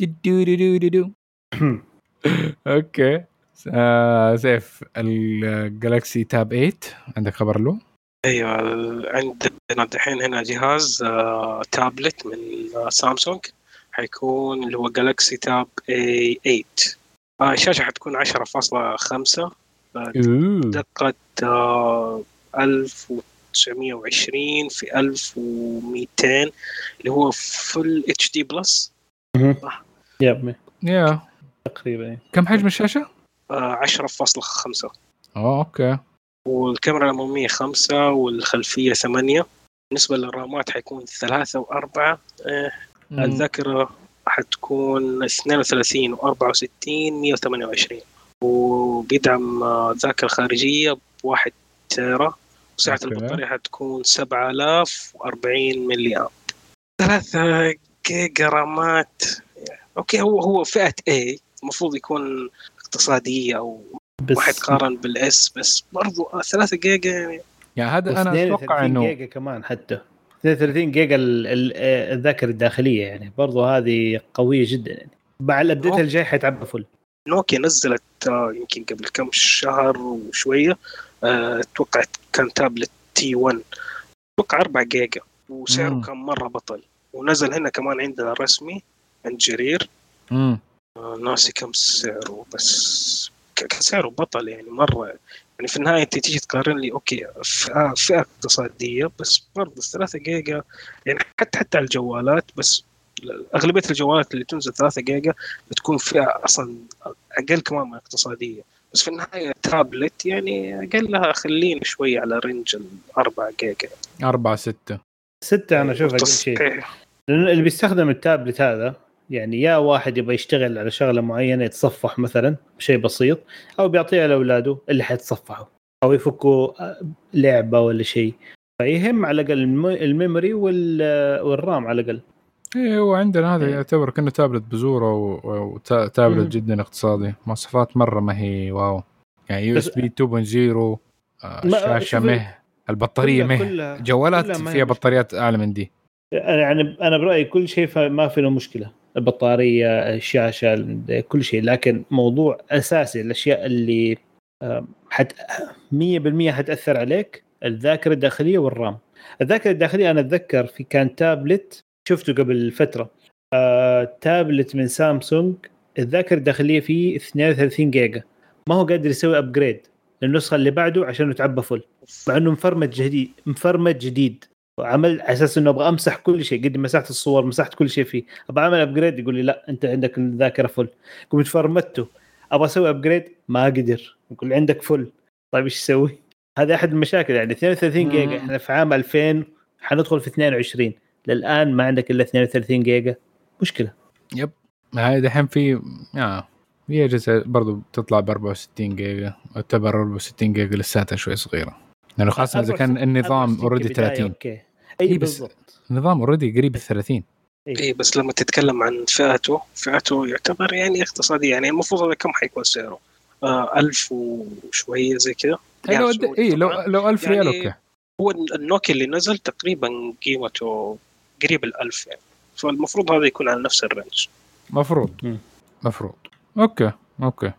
دو [LAUGHS] [LAUGHS] okay. آه سيف الجالكسي تاب 8 عندك خبر له؟ أيوه عندنا دحين هنا جهاز آه، تابلت من آه، سامسونج حيكون اللي هو جالكسي تاب A8 آه، الشاشة حتكون 10.5 دقة آه، 1920 في 1200 اللي هو full HD plus يب يا تقريبا. كم حجم الشاشة؟ 10.5 آه okay. والكاميرا الأمامية خمسة والخلفية ثمانية. بالنسبة لل RAMات حيكون ثلاثة وأربعة. آه، الذاكرة حتكون 32 و64 128 وبيدعم آه، ذاكرة خارجية بواحد تيرا. وسعة أوكي. البطارية حتكون 7040 ملي أمب. ثلاثة جيجا RAMات. okay هو هو فئة A. المفروض يكون اقتصادية أو بس ما حيتقارن بال S بس برضو 3 جيجا يعني. يعني هذا أنا 32 أتوقع إنه جيجا كمان حتى. 32 جيجا ال- ال- الذاكرة الداخلية يعني برضو هذه قوية جدا يعني. مع ال update. الجاي حيتعبى full نوكيا نزلت آه، يمكن قبل كم شهر وشوية آه، أتوقع كان tablet T1 أتوقع 4 جيجا وسعره. كان مرة بطل. ونزل هنا كمان عندنا رسمي عند جرير مم. آه، ناسي كم سعره بس كان سعره بطل يعني مرة. يعني في النهاية أنت تيجي تقارن لي okay فئة, فئة اقتصادية بس برضه 3 جيجا يعني حتى حتى على الجوالات بس أغلبية الجوالات اللي تنزل 3 جيجا بتكون فئة أصلا أقل كمان من اقتصادية. بس في النهاية تابلت يعني أقلها خلينا شوي على range ال 4 جيجا. 4 6 ستة أنا أشوف أقل شيء. صحيح. لأن اللي بيستخدم التابلت هذا يعني يا واحد يبغى يشتغل على شغلة معينة يتصفح مثلا بشيء بسيط أو بيعطيها لأولاده اللي حيتصفحوا أو يفكوا آه، لعبة ولا شيء. فيهم على الأقل ال m- ال memory وال- وال RAM على الأقل. إيه هو عندنا هذا إيه. يعتبر كأنه تابلت بزورة وتابلت. جدا اقتصادي. مواصفات مرة ما هي wow. يعني USB 2.0 آه، ما- الشاشه مه البطارية كلها- مه. كلها- جوالات كلها فيها. بطاريات أعلى من دي. يعني أنا برأيي كل شيء ما في له مشكلة. البطارية الشاشة كل شيء. لكن موضوع أساسي الأشياء اللي حت 100% حتأثر عليك الذاكرة الداخلية والرام. الذاكرة الداخلية أنا أتذكر في كان تابلت شفته قبل فترة. آه، تابلت من سامسونج الذاكرة الداخلية فيه 32 جيجا. ما هو قادر يسوي upgrade للنسخة اللي بعده عشان يتعبى full مع إنه مفرمت جديد مفرمت جديد. عمل على أساس إنه أبغى أمسح كل شيء. قد مسحت الصور مسحت كل شيء فيه. أبغى أعمل upgrade يقول لي لا أنت عندك الذاكره full قمت فرمته أبغى أسوي upgrade ما قدر يقول لي عندك full طيب إيش أسوي؟ هذا أحد المشاكل يعني. 32 جيجا. إحنا في عام 2000 حندخل في 22 للآن ما عندك إلا 32 جيجا. مشكلة. yep. هاي دحين في آه. في اجهزه برضو بتطلع ب 64 جيجا. تعتبر 64 جيجا لساتها شوي صغيرة. لأنه خاصة إذا كان النظام 64 already كبداية، 30 okay. إيه اي بس- بالضبط. النظام already قريب ال 30 اي بس لما تتكلم عن فئته فئته يعتبر يعني اقتصادي يعني المفروض هذا كم حيكون سعره؟ آه ألف وشوية زي كذا إيه لو سعودي اي لو طبعاً. لو 1000 ريال يعني okay. هو النوكيا اللي نزل تقريبا قيمته قريب الألف يعني. فالمفروض هذا يكون على نفس ال range. مفروض. مم. مفروض. okay okay.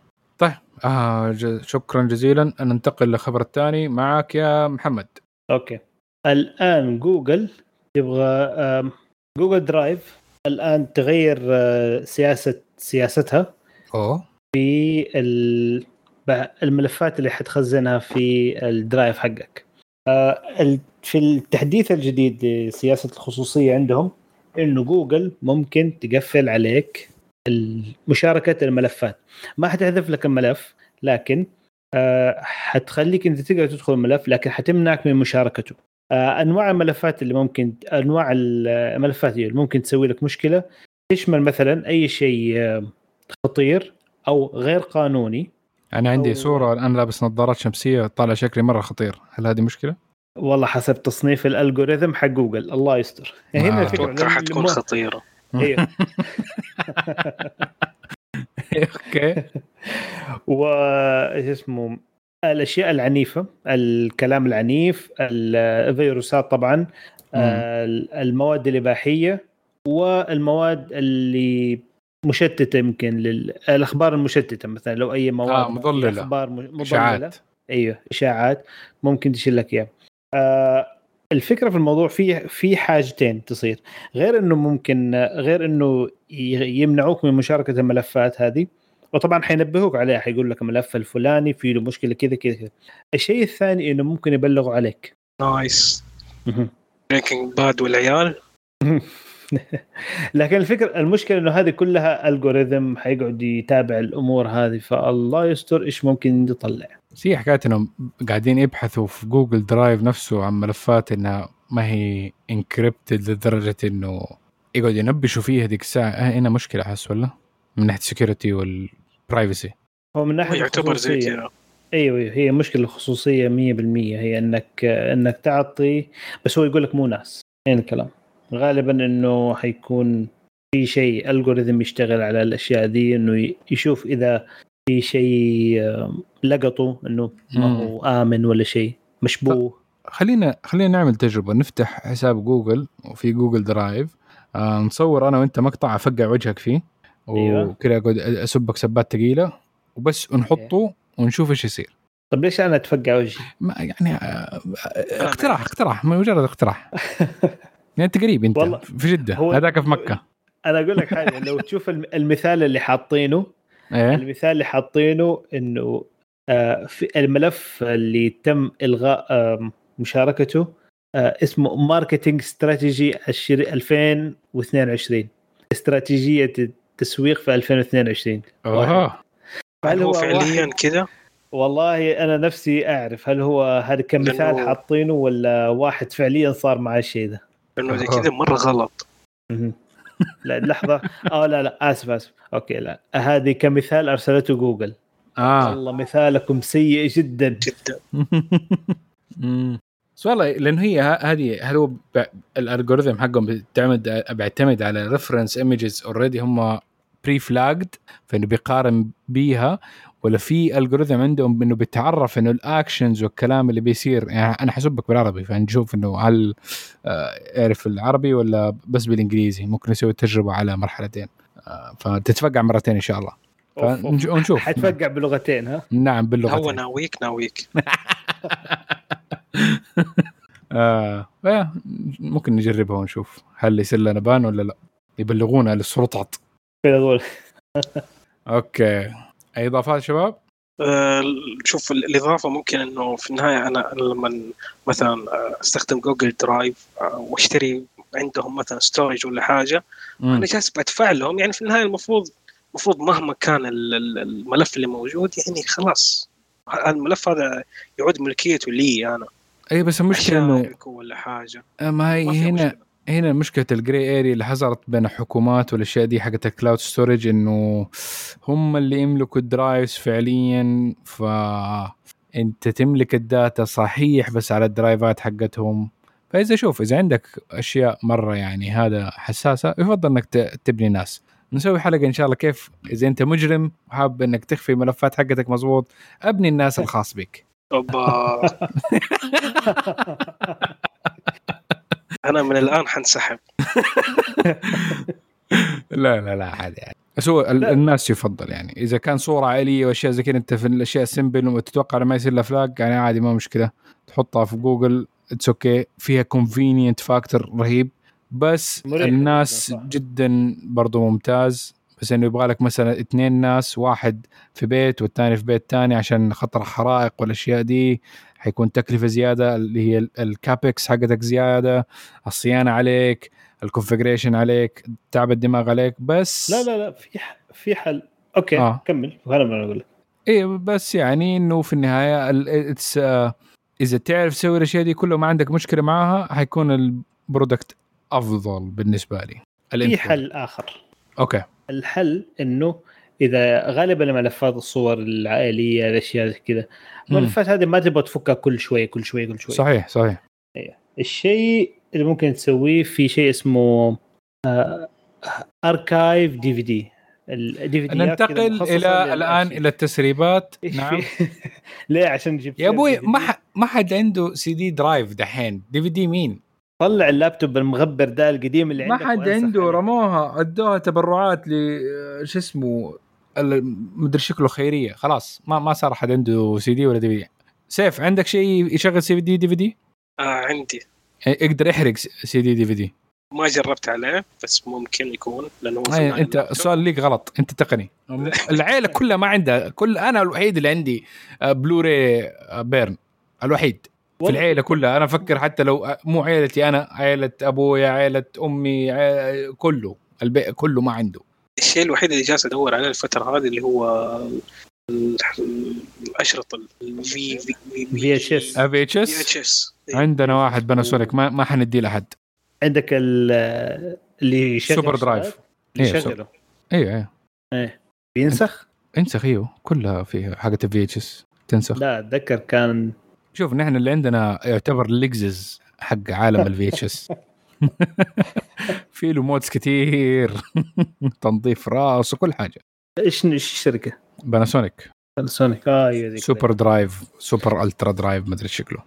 آه ج- شكرا جزيلا. ننتقل للخبر الثاني. معك يا محمد. okay. الآن جوجل تبغى Google Drive الآن تغير آه، سياسة سياستها أوه. في الملفات اللي حتخزنها في ال Drive حقك. آه، في التحديث الجديد لسياسة الخصوصية عندهم إنه جوجل ممكن تقفل عليك مشاركه الملفات. ما حتحذف لك الملف لكن آه، حتخليك إنت تقدر تدخل الملف لكن حتمنعك من مشاركته. آه، أنواع الملفات اللي ممكن أنواع الملفات اللي ممكن تسوي لك مشكلة تشمل مثلا أي شيء آه، خطير أو غير قانوني. أنا عندي أو- صورة الآن لابس نظارات شمسية طالع شكلي مرة خطير. هل هذه مشكلة؟ والله حسب تصنيف ال algorithm حق جوجل الله يستر. هنا آه. الفكرة حتكون خطيرة. أيوه [LAUGHS] okay. و اسمه الأشياء العنيفة الكلام العنيف الفيروسات طبعا ال- المواد الإباحية والمواد اللي مشتتة يمكن للاخبار المشتتة مثلا لو أي مواد آه، مضللة. أخبار مضللة. إشاعات. أيوه إشاعات. ممكن تشيل لك إياها. آه الفكرة في الموضوع في في حاجتين تصير. غير إنه ممكن غير إنه يمنعوك من مشاركة الملفات هذه وطبعا حينبهوك عليها حيقول لك الملف الفلاني فيه له مشكلة كذا كذا كذا. الشيء الثاني إنه ممكن يبلغوا عليك. nice Breaking Bad والعيال. [LAUGHS] لكن الفكرة المشكلة إنه هذه كلها algorithm حيقعد يتابع الأمور هذه فالله يستر إيش ممكن يطلع. بس هي حكاية إنهم قاعدين يبحثوا في Google Drive نفسه عن ملفات إنها ما هي encrypted لدرجة إنه يقعد ينبشوا فيها هذيك الساعة. آه، هنا مشكلة احس ولا من ناحية ال security وال privacy هو من ناحية يعتبر زي كذا. أيوه أيوة، هي مشكلة الخصوصية 100% هي إنك إنك تعطي بس هو يقول لك مو ناس. هنا الكلام. غالبا إنه حيكون في شيء algorithm يشتغل على الأشياء دي إنه يشوف إذا في شيء لقطه إنه ما. هو آمن ولا شيء مشبوه خلينا خلينا نعمل تجربة نفتح حساب جوجل وفي Google Drive آه نصور أنا وأنت مقطع أفقع وجهك فيه أيوة. وكذا أقعد أسبك سبات ثقيلة وبس نحطه ونشوف إيش يصير طب ليش أنا أتفقع وجهي؟ ما يعني آه، اقتراح اقتراح مجرد اقتراح [LAUGHS] يعني أنت قريب أنت والله في جدة هذاك في مكة أنا أقول لك حاجة لو تشوف الم- المثال اللي حاطينه إيه. المثال اللي حاطينه إنه آه، في الملف اللي تم إلغاء آم، مشاركته آه، اسمه ماركتينج استراتيجي 2022 استراتيجية التسويق في 2022 اوه فهل هو هو فعليا كذا والله أنا نفسي أعرف هل هو هذا كمثال حاطينه ولا واحد فعليا صار معاه الشيء ده؟ لأنه. كذا مرة غلط. لا لحظة. آه لا لا آسف آسف. okay لا. هذه كمثال أرسلته جوجل. آه. والله مثالكم سيء جدا. جدا. [LAUGHS] بس والله لأنه هي ه- هذه هل هو ب- ال algorithm حقهم بيعتمد بيعتمد على reference images already هم pre flagged فإنه بيقارن بيها. ولا في algorithm عندهم إنه بيتعرف إنه ال actions والكلام اللي بيصير؟ يعني أنا حسبك بالعربي فنشوف إنه هل آه، يعرف العربي ولا بس بالإنجليزي؟ ممكن نسوي تجربة على مرحلتين. آه، فتتفقع مرتين إن شاء الله. فنشوف حتفقع بلغتين ها؟ نعم هو باللغتين ناويك ناويك. [LAUGHS] آه آه، ممكن نجربها ونشوف هل يصير لنا ban ولا لا. يبلغونا للسلطات okay. أي اضافات شباب؟ آه، شوف ال- الإضافة ممكن إنه في النهاية أنا لما مثلا آه، أستخدم Google Drive آه، وأشتري عندهم مثلا storage ولا حاجة مم. أنا جالس بدفع لهم يعني في النهاية المفروض المفروض مهما كان ال- ال- الملف اللي موجود يعني خلاص الملف هذا يعود ملكيته لي أنا اي بس المشكلة إنه ولا حاجة ما هي هنا مشكلة. هنا مشكلة ال grey area اللي حصلت بين الحكومات والأشياء دي حقت ال cloud storage إنه هم اللي يملكوا ال drives فعليا ف أنت تملك ال data صحيح بس على ال drive ات حقتهم. فإذا شوف إذا عندك أشياء مرة يعني هذا حساسة يفضل إنك تبني NAS. نسوي حلقة إن شاء الله كيف إذا أنت مجرم وحاب إنك تخفي ملفات حقتك مظبوط أبني ال NAS الخاص بك. أوبا. [LAUGHS] أنا من الآن حنسحب. [LAUGHS] لا لا لا عادي يعني بس هو. ال NAS يفضل يعني. إذا كان صورة عائلية وأشياء زي كذا أنت في الاشياء simple وتتوقع ما يصير له flag يعني عادي ما مشكلة. تحطها في جوجل it's okay فيها convenient factor رهيب. بس مريح. ال NAS صح. جدا برضو ممتاز. بس إنه يبغى لك مثلا اثنين NAS واحد في بيت والثاني في بيت ثاني عشان خطر حرائق والأشياء دي. حيكون تكلفة زيادة اللي هي ال- ال CapEx حقتك زيادة الصيانة عليك ال configuration عليك تعب الدماغ عليك بس لا لا لا في في حل. okay آه. كمل. هذا ما أقول لك إيه بس يعني إنه في النهاية ال- it's آه، إذا تعرف تسوي الأشياء دي كلها ما عندك مشكلة معاها حيكون ال product أفضل بالنسبة لي. في. حل آخر. okay. الحل إنه إذا غالبا الملفات الصور العائلية الأشياء زي كذا. الملفات هذه ما تبغى تفكها كل شوي كل شوي كل شوي صحيح صحيح. الشيء اللي ممكن تسويه في شيء اسمه archive DVD ال DVD ننتقل إلى الآن إلى التسريبات. [LAUGHS] نعم. [LAUGHS] ليه؟ عشان جبت يا أبوي ما ما حد عنده CD drive دحين. DVD مين؟ طلع اللابتوب المغبر ده القديم اللي ما عندك حد وأنسخ عنده. رموها أدوها تبرعات ل شو اسمه؟ مدري شكله خيرية. خلاص ما ما صار حد عنده سي دي ولا DVD سيف عندك شيء يشغل CD DVD؟ آه عندي. يقدر يحرق سي دي دي في دي ما جربت عليه بس ممكن يكون لأنه هو معي أنت. السؤال ليك غلط. أنت تقني. [LAUGHS] العيلة كلها ما عندها كل أنا الوحيد اللي عندي آه، بلوراي آه، بيرن الوحيد. في العيلة كلها. أنا أفكر حتى لو آه، مو عيلتي أنا عيلة أبويا عيلة أمي عيلة كله. البيت كله ما عنده. الشيء الوحيد اللي جالس أدور عليه الفترة هذه اللي هو ال- الاشرطه الفي في اتش في اس اتش اس عندنا واحد باناسونيك ما ما حنديه لحد. عندك ال- اللي يشغل سوبر درايف. اللي إيه، يشغله أيوه أيوه إيه. بينسخ؟ انسخ إيوه. كلها في حاجة الفي اتش اس تنسخ. لا أتذكر كان شوف نحن اللي عندنا يعتبر الليجزز حق عالم الفي اتش اس [LAUGHS] في له مودز كثير تنظيف راس وكل حاجة. إيش إيش الشركة؟ باناسونيك سونيك آه أيوه سوبر درايف سوبر الترا درايف مدري شكله.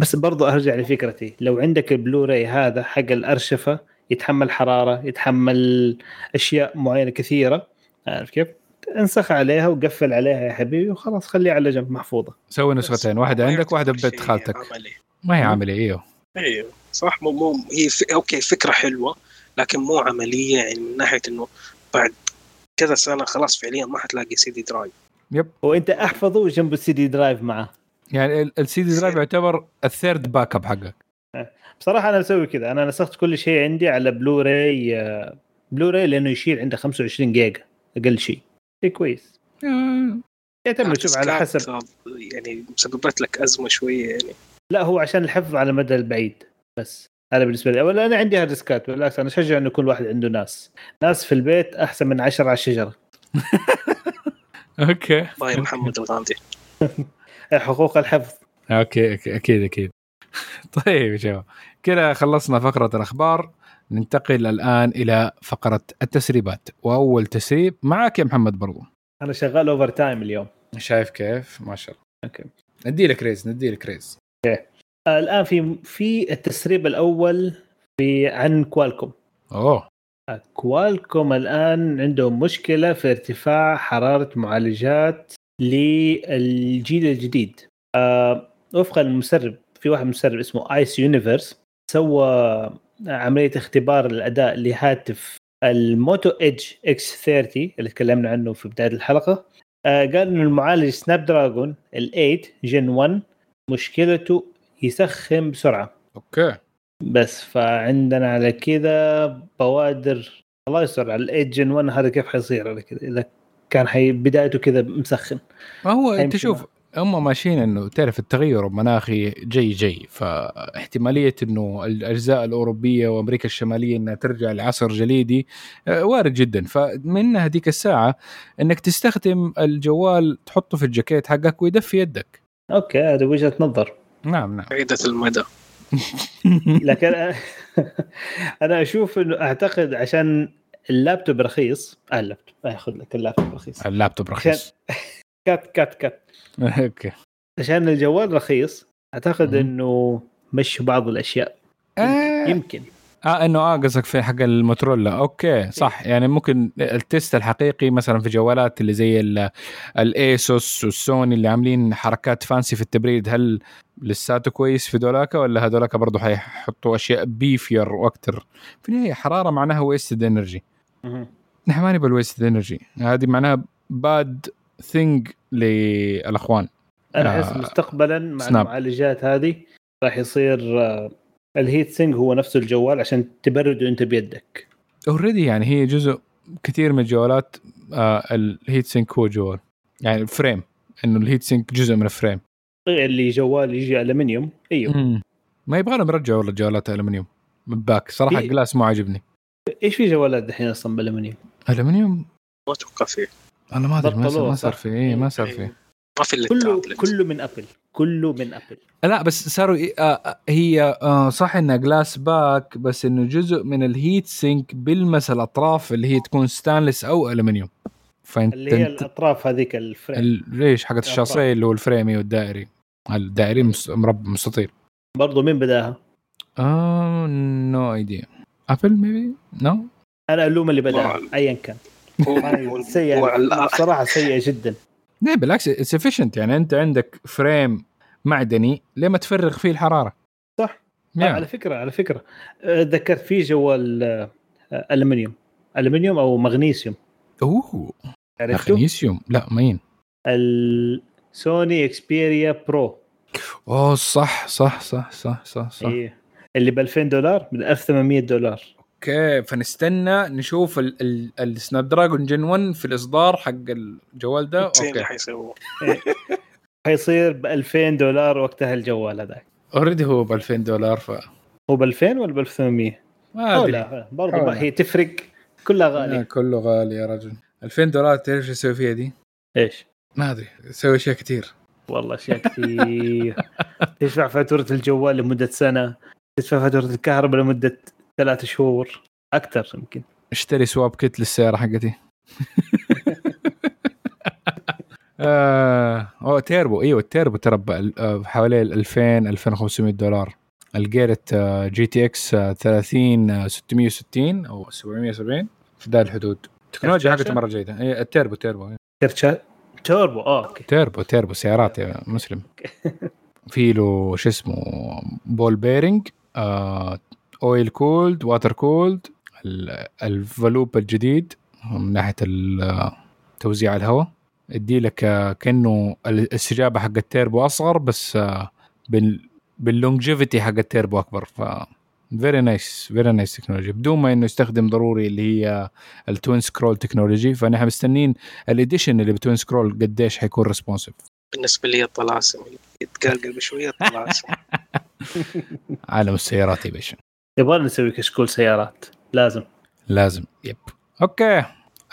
بس برضو أرجع لفكرتي. لو عندك البلوراي هذا حق الأرشفة يتحمل حرارة يتحمل أشياء معينة كثيرة عارف كيف؟ انسخ عليها وقفل عليها يا حبيبي وخلاص خليها على جنب محفوظة. سوي نسختين واحدة ما عندك واحدة ببيت خالتك عملي. ما هي عامله إيوه. إيوه. صح؟ مو مو هي ف... okay فكرة حلوة لكن مو عملية يعني من ناحية إنه بعد كذا سنة خلاص فعليا ما حتلاقي CD drive. yep. وأنت أحفظه جنب ال CD drive معه. يعني ال CD drive يعتبر ال third backup حقك بصراحة أنا مسوي كذا. أنا نسخت كل شيء عندي على بلوراي آه، بلوراي لأنه يشيل عنده 25 جيجا أقل شيء. شيء كويس. آه، يعتمد شوف على حسب. يعني مسببت لك أزمة شوية يعني. لا هو عشان الحفظ على المدى البعيد. بس. هذا بالنسبة لي. ولا أنا عندي hard disk ات بالعكس أنا أشجع إنه كل واحد عنده NAS. NAS في البيت أحسن من عشرة على الشجرة. [LAUGHS] okay. by محمد الغامدي حقوق الحفظ. okay okay، أكيد أكيد. [LAUGHS] طيب يا شباب كذا خلصنا فقرة الأخبار. ننتقل الآن إلى فقرة التسريبات. وأول تسريب معك يا محمد برضو. أنا شغال overtime اليوم. شايف كيف؟ ما شاء الله. okay. ندي لك raise ندي لك raise. آه، الآن في في التسريب الأول في عن كوالكوم. أوه. آه، كوالكوم الآن عندهم مشكلة في ارتفاع حرارة معالجات للجيل الجديد. آه، وفقا للمسرب في واحد مسرب اسمه Ice Universe سوى عملية اختبار الأداء لهاتف ال Moto Edge X 30 اللي تكلمنا عنه في بداية الحلقة. آه، قال إنه المعالج Snapdragon ال 8 Gen 1 مشكلته يسخن بسرعة. okay. بس فعندنا على كذا بوادر. الله يستر على ال eight Gen 1 هذا كيف حيصير؟ على كذا. إذا كان حي بدايته كذا مسخن. ما هو أنت شوف هم ماشيين إنه تعرف التغير المناخي جاي جاي. فاحتمالية إنه الأجزاء الأوروبية وأمريكا الشمالية إنها ترجع لعصر جليدي آه، وارد جدا. فمن هذيك الساعة إنك تستخدم الجوال تحطه في الجاكيت حقك ويدفي يدك. أوكي هذا وجهة نظر. نعم نعم. بعيدة المدى. [LAUGHS] لكن [LAUGHS] أنا أشوف إنه أعتقد عشان اللابتوب رخيص آه اللابتوب اخذ لك اللابتوب رخيص. اللابتوب رخيص. [LAUGHS] كات كات كات. أوكي. عشان الجوال رخيص أعتقد. إنه مشوا بعض الأشياء. آه. يمكن. آه إنه آه قصدك في حق الموتورولا أوكي صح. يعني ممكن التست الحقيقي مثلا في جوالات اللي زي ال- الايسوس والسوني اللي عاملين حركات فانسي في التبريد هل لساته كويس في دولاكا ولا هذولاك برضه حيحطوا أشياء بيفير وأكثر في النهاية حرارة معناها wasted energy. نحن ما نبغى ال wasted energy هذه معناها bad thing للأخوان. أنا أحس آه، مستقبلا مع سناب. المعالجات هذه راح يصير آه، ال heat sink هو نفسه الجوال عشان تبرده انت بيدك. already يعني هي جزء كثير من الجوالات آه ال heat sink هو جوال. يعني ال frame إنه ال heat sink جزء من ال frame. اللي جوال يجي ألمنيوم أيوه. مم. ما يبغى لهم يرجعوا والله الجوالات الالمنيوم من back صراحة ال glass مو عاجبني. إيش في جوالات دحين أصلا بالالمنيوم الالمنيوم ما أتوقع فيه. أنا ما أدري ما صار بطلوه، ما صار صح؟ في اي ما صار في ما في إلا كله. كله من ابل كله من ابل لا بس صاروا ي- آه آه، هي آه صح إنها glass back بس إنه جزء من ال heat sink بيلمس الاطراف اللي هي تكون ستانلس أو الومنيوم فأنت اللي هي الأطراف هذيك ال frame ال- ليش حقت. الشاصيه اللي هو الفريمي والدائري الدائري. مربع مستطيل. برضو مين بداها؟ آه نو ايديا ابل ميبي نو أنا الوم اللي بداها ايا كان. هو- سيئه صراحة سيئه جدا. لا بالعكس اتس يعني أنت عندك فريم معدني ليه ما تفرغ فيه الحرارة؟ صح. yeah. على فكرة على فكرة. آه، ذكرت في جوال آه، ألمنيوم. ألمنيوم أو مغنيسيوم. أوه؟ مغنيسيوم؟ لا مين؟ السوني إكسبيريا برو. أوه صح صح صح صح صح صح. إيه. اللي ب 2000 دولار ب 1800 دولار. okay فنستنى نشوف ال- ال- السناب دراجون جن 1 في الإصدار حق الجوال ده. اللي okay. حيسووه. حيصير ب 2000 دولار وقتها الجوال هذاك. already هو ب 2000 دولار ف هو ب 2000 ولا ب 1800 ما أدري. لا برضه هي تفرق كلها آه، غالي كله غالي يا رجل. 2000 دولار تعرف إيش يسوي فيها دي؟ إيش؟ ما أدري. يسوي أشياء كثير والله أشياء كثير [LAUGHS] تدفع فاتورة الجوال لمدة سنة تدفع فاتورة الكهرباء لمدة ثلاث شهور أكثر يمكن. اشتري swap kit للسيارة حقتي. [LAUGHS] آه أوه تيربو. إيوه التيربو ترى آه، حوالي ال 2000 2500 دولار. الجيرت جي تي إكس آه، 30 آه، 660 أو 770 في ذا الحدود. التكنولوجيا حقته؟ مرة جيدة. إيه، التيربو تيربو. كرت توربو آه أوكي. تيربو تيربو سيارات يا مسلم. [LAUGHS] في له شو اسمه بول بيرنج آه اويل كولد واتر كولد الفالوب الجديد من ناحية توزيع الهواء. يدي لك كأنه الاستجابه حق التيربو أصغر بس آه، بال بال longevity حق التيربو أكبر. ف very nice very nice technology بدون ما إنه يستخدم ضروري اللي هي ال twin scroll technology فنحن مستنين ال edition اللي ب twin scroll قديش حيكون responsive بالنسبة لي الطلاسم. يتقلقل بشوية طلاسم [LAUGHS] عالم السيارات يا باشا. يبغى نسوي كشكول سيارات. لازم. لازم. yep. okay.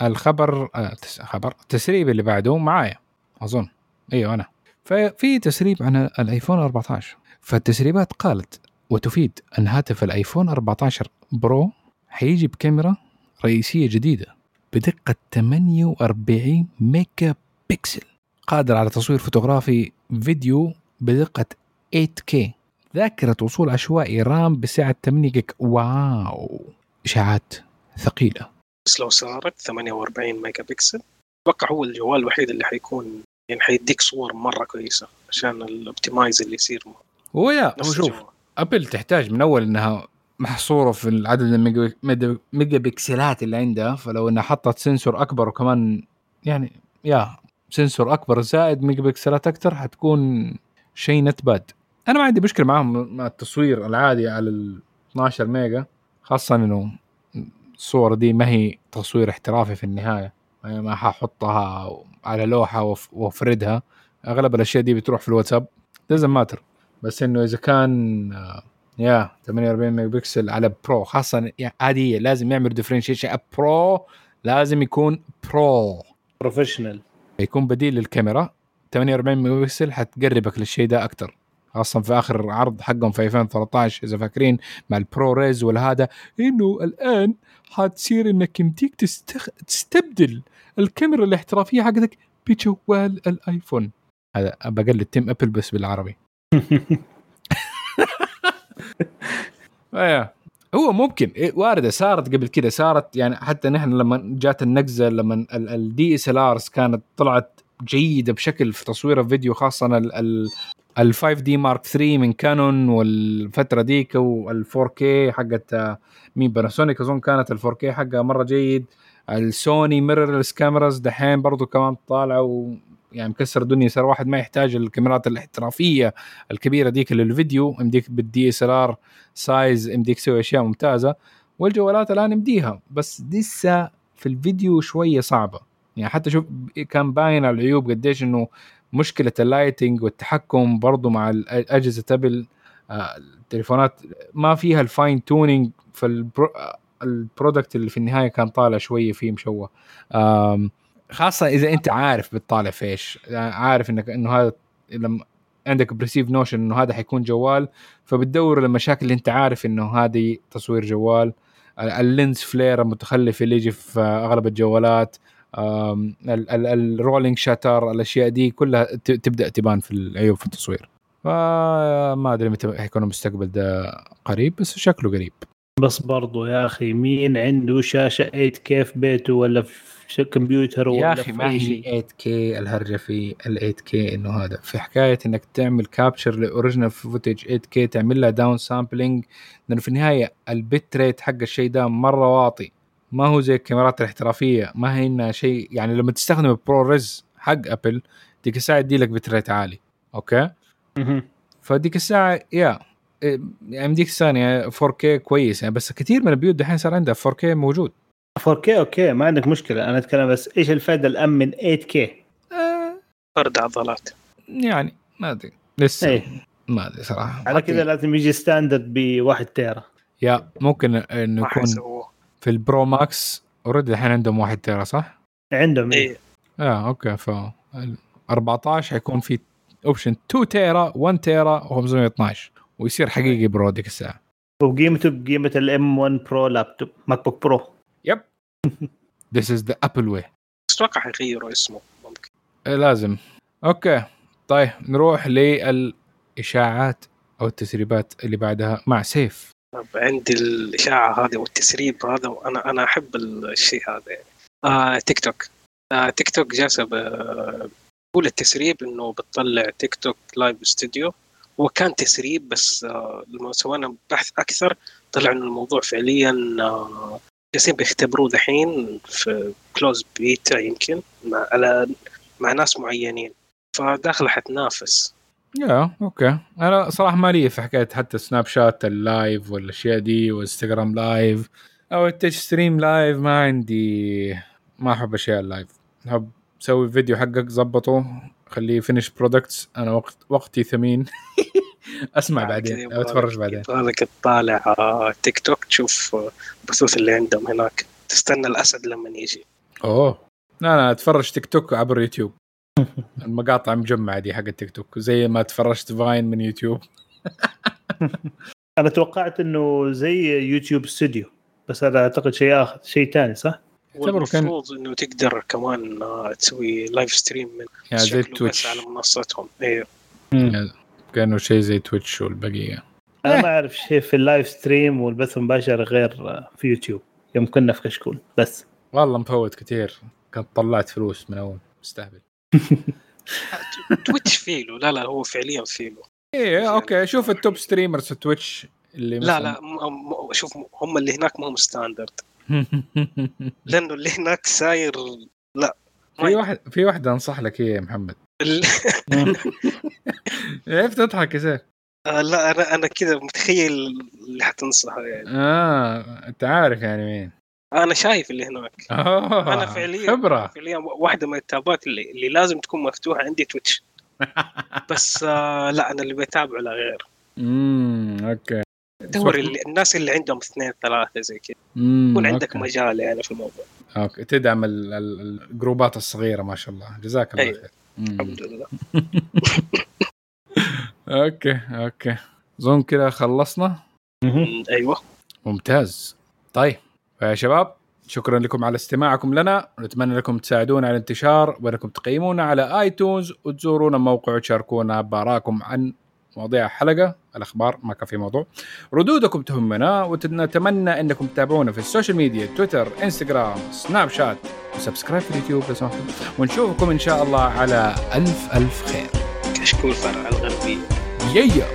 الخبر آه. خبر التسريب اللي بعده معايا أظن. إيوه أنا. ففي تسريب عن الأيفون 14 فالتسريبات قالت وتفيد أن هاتف الأيفون 14 Pro حيجي بكاميرا رئيسية جديدة بدقة 48 ميجا بكسل قادر على تصوير فوتوغرافي فيديو بدقة 8K ذاكرة وصول عشوائي RAM بسعة 8 جيجا. wow! إشاعات ثقيلة. لو صارت 48 ميجا بكسل أتوقع هو الجوال الوحيد اللي حيكون يعني حيديك صور مرة كويسة عشان ال optimize اللي يصير. هو يا هو شوف الجوال. ابل تحتاج من أول إنها محصورة في العدد الميجا ميجا- ميجا بكسلات اللي عندها فلو إنها حطت sensor أكبر وكمان يعني يا sensor أكبر زائد ميجا بكسلات أكثر حتكون شيء not bad أنا ما عندي مشكلة معهم مع التصوير العادي على ال 12 ميجا خاصة إنه الصور دي ما هي تصوير احترافي في النهاية. يعني ما ححطها على لوحة وافردها. أغلب الأشياء دي بتروح في الواتساب. Doesn't matter. بس إنه إذا كان آه، يا 48 ميجا بكسل على Pro خاصة يعني هي لازم يعمل differentiation Pro. لازم يكون Pro. professional يكون بديل للكاميرا. 48 ميجا بكسل حتقربك للشيء ده أكثر خاصة في آخر عرض حقهم في 2013 إذا فاكرين مع ال ProRes والهذا إنه الآن حتصير إنك يمديك تستخ... تستبدل الكاميرا الاحترافية حقتك بجوال الآيفون. هذا بقلد team أبل بس بالعربي. [LAUGHS] إيه. هو ممكن. إيه، واردة صارت قبل كده. صارت يعني حتى نحن لما جات النقزة لما ال DSLRs كانت طلعت جيدة بشكل في تصوير الفيديو خاصة ال 5D Mark 3 من كانون والفترة ديك وال 4K حقت آه، مين باناسونيك أظن كانت ال 4K حقها مرة جيد. السوني mirrorless cameras دحين برضو كمان طالعة يعني مكسر الدنيا. صار واحد ما يحتاج الكاميرات الاحترافية الكبيرة ديك للفيديو. يمديك بال DSLR size يمديك تسوي أشياء ممتازة. والجوالات الآن يمديها بس لسه في الفيديو شوية صعبة. يعني حتى شوف كان باين على العيوب قديش إنه مشكلة ال lighting والتحكم برضو مع اجهزه Apple آه، التليفونات ما فيها ال fine tuning ف ال product اللي في النهاية كان طالع شوية فيه مشوه. خاصة إذا أنت عارف بتطالع في إيش يعني عارف انك إنه هذا لما عندك preconceived notion إنه هذا حيكون جوال فبتدور المشاكل اللي أنت عارف إنه هذه تصوير جوال. ال lens flare المتخلف اللي يجي في أغلب الجوالات ال rolling shutter الأشياء دي كلها تبدأ تبان في العيوب في التصوير. فما أدري متى حيكون المستقبل ده قريب بس شكله قريب. بس برضو يا أخي مين عنده شاشة 8K في بيته ولا في كمبيوتر ولا يا أخي ما هي 8K الهرجة في ال 8K إنه هذا. في حكاية إنك تعمل capture ل original footage 8K تعمل لها down sampling لأنه في النهاية ال bit rate حق الشيء ده مرة واطي. ما هو زي الكاميرات الاحترافية ما هي إنها شيء يعني لما تستخدم ال ProRes حق Apple ديك الساعة يدي لك bit rate عالي okay؟ فديك الساعة يا يعني ديك الثانية 4K كويس يعني بس كثير من البيوت دحين صار عندها 4K موجود. 4K okay ما عندك مشكلة أنا أتكلم بس إيش الفائدة الآن من 8K؟ آه فرد عضلات. يعني ما أدري لسه إيه. ما أدري صراحة. على كذا لازم يجي standard ب 1 tera. yeah ممكن انه يكون في ال Pro Max already الحين عندهم 1 tera صح؟ عندهم إيه. آه okay ف 14 حيكون في option 2 tera 1 tera و512 ويصير حقيقي pro ديك الساعة. وقيمته بقيمه ال M1 Pro laptop MacBook Pro yep. this is the Apple way أتوقع حيغيروا اسمه ممكن. إيه لازم. okay. طيب نروح للإشاعات أو التسريبات اللي بعدها مع سيف. عندي الإشاعة هذه والتسريب هذا وأنا أنا أحب الشيء هذا يعني. آه تيك توك آه تيك توك جالسه بقول التسريب إنه بتطلع TikTok Live Studio هو كان تسريب بس آه لما سوينا بحث أكثر طلع إنه الموضوع فعليا آه جالسين بيختبروه دحين في closed beta يمكن مع على مع ناس معينين. فداخله حتنافس. yeah okay أنا صراحة ما لي في حكاية حتى Snapchat ال live والأشياء دي و Instagram live أو Twitch stream live ما عندي ما أحب أشياء ال live أحب سوي فيديو حقك ظبطه خليه finished products أنا وقت وقتي ثمين. [LAUGHS] أسمع بعدين أو أتفرج بعدين. هذاك تطالع تيك توك تشوف البثوث اللي عندهم هناك. تستنى الأسد لما يجي. أوه. لا لا أتفرج تيك توك عبر يوتيوب. المقاطع مجمعة دي حق التيك توك زي ما تفرجت Vine من يوتيوب. [LAUGHS] أنا توقعت إنه زي YouTube Studio بس هذا أعتقد شيء آخر شيء ثاني صح؟ والمفروض إنه تقدر كمان آه، تسوي live stream من يعني زي Twitch على منصتهم. أيوه كأنه شيء زي Twitch والبقية. أنا ما أعرف شيء في ال live stream والبث المباشر غير في يوتيوب. يوم كنا في كشكول بس. والله مفوت كثير كنت طلعت فلوس من أول مستهبل. [LAUGHS] Twitch فيلو. لا لا هو فعليا فيلو. إيه okay شوف ال top streamers في Twitch اللي لا لا م- شوف هم اللي هناك ما هم standard لأنه اللي هناك ساير لا في واحد في واحدة أنصح لك هي يا محمد. كيف [LAUGHS] تضحك يا سيف؟ آه لا أنا أنا كذا متخيل اللي حتنصحه يعني. آه أنت عارف يعني مين. أنا شايف اللي هناك. آه أنا فعليا خبرة. فعليا واحدة من ال tab ات اللي, اللي لازم تكون مفتوحة عندي Twitch. [LAUGHS] بس آه لا أنا اللي بتابعه لا غير. امم okay. دور اللي الناس اللي عندهم اثنين ثلاثة زي كذا. يكون عندك okay. مجال يعني في الموضوع. okay. تدعم ال- ال- ال group ات الصغيرة ما شاء الله. جزاك الله. خير. الحمد لله. [LAUGHS] okay okay. اظن كذا خلصنا؟ أيوه. ممتاز. طيب. يا شباب شكرا لكم على استماعكم لنا. ونتمنى لكم تساعدونا على الانتشار وانكم تقيمونا على iTunes وتزورونا الموقع وتشاركونا بآرائكم عن مواضيع الحلقة الأخبار ما كان في موضوع. ردودكم تهمنا ونتمنى إنكم تتابعونا في ال social media Twitter Instagram Snapchat. وسبسكرايب في اليوتيوب ونشوفكم إن شاء الله على ألف ألف خير. كشكول فرع الغربيه يا.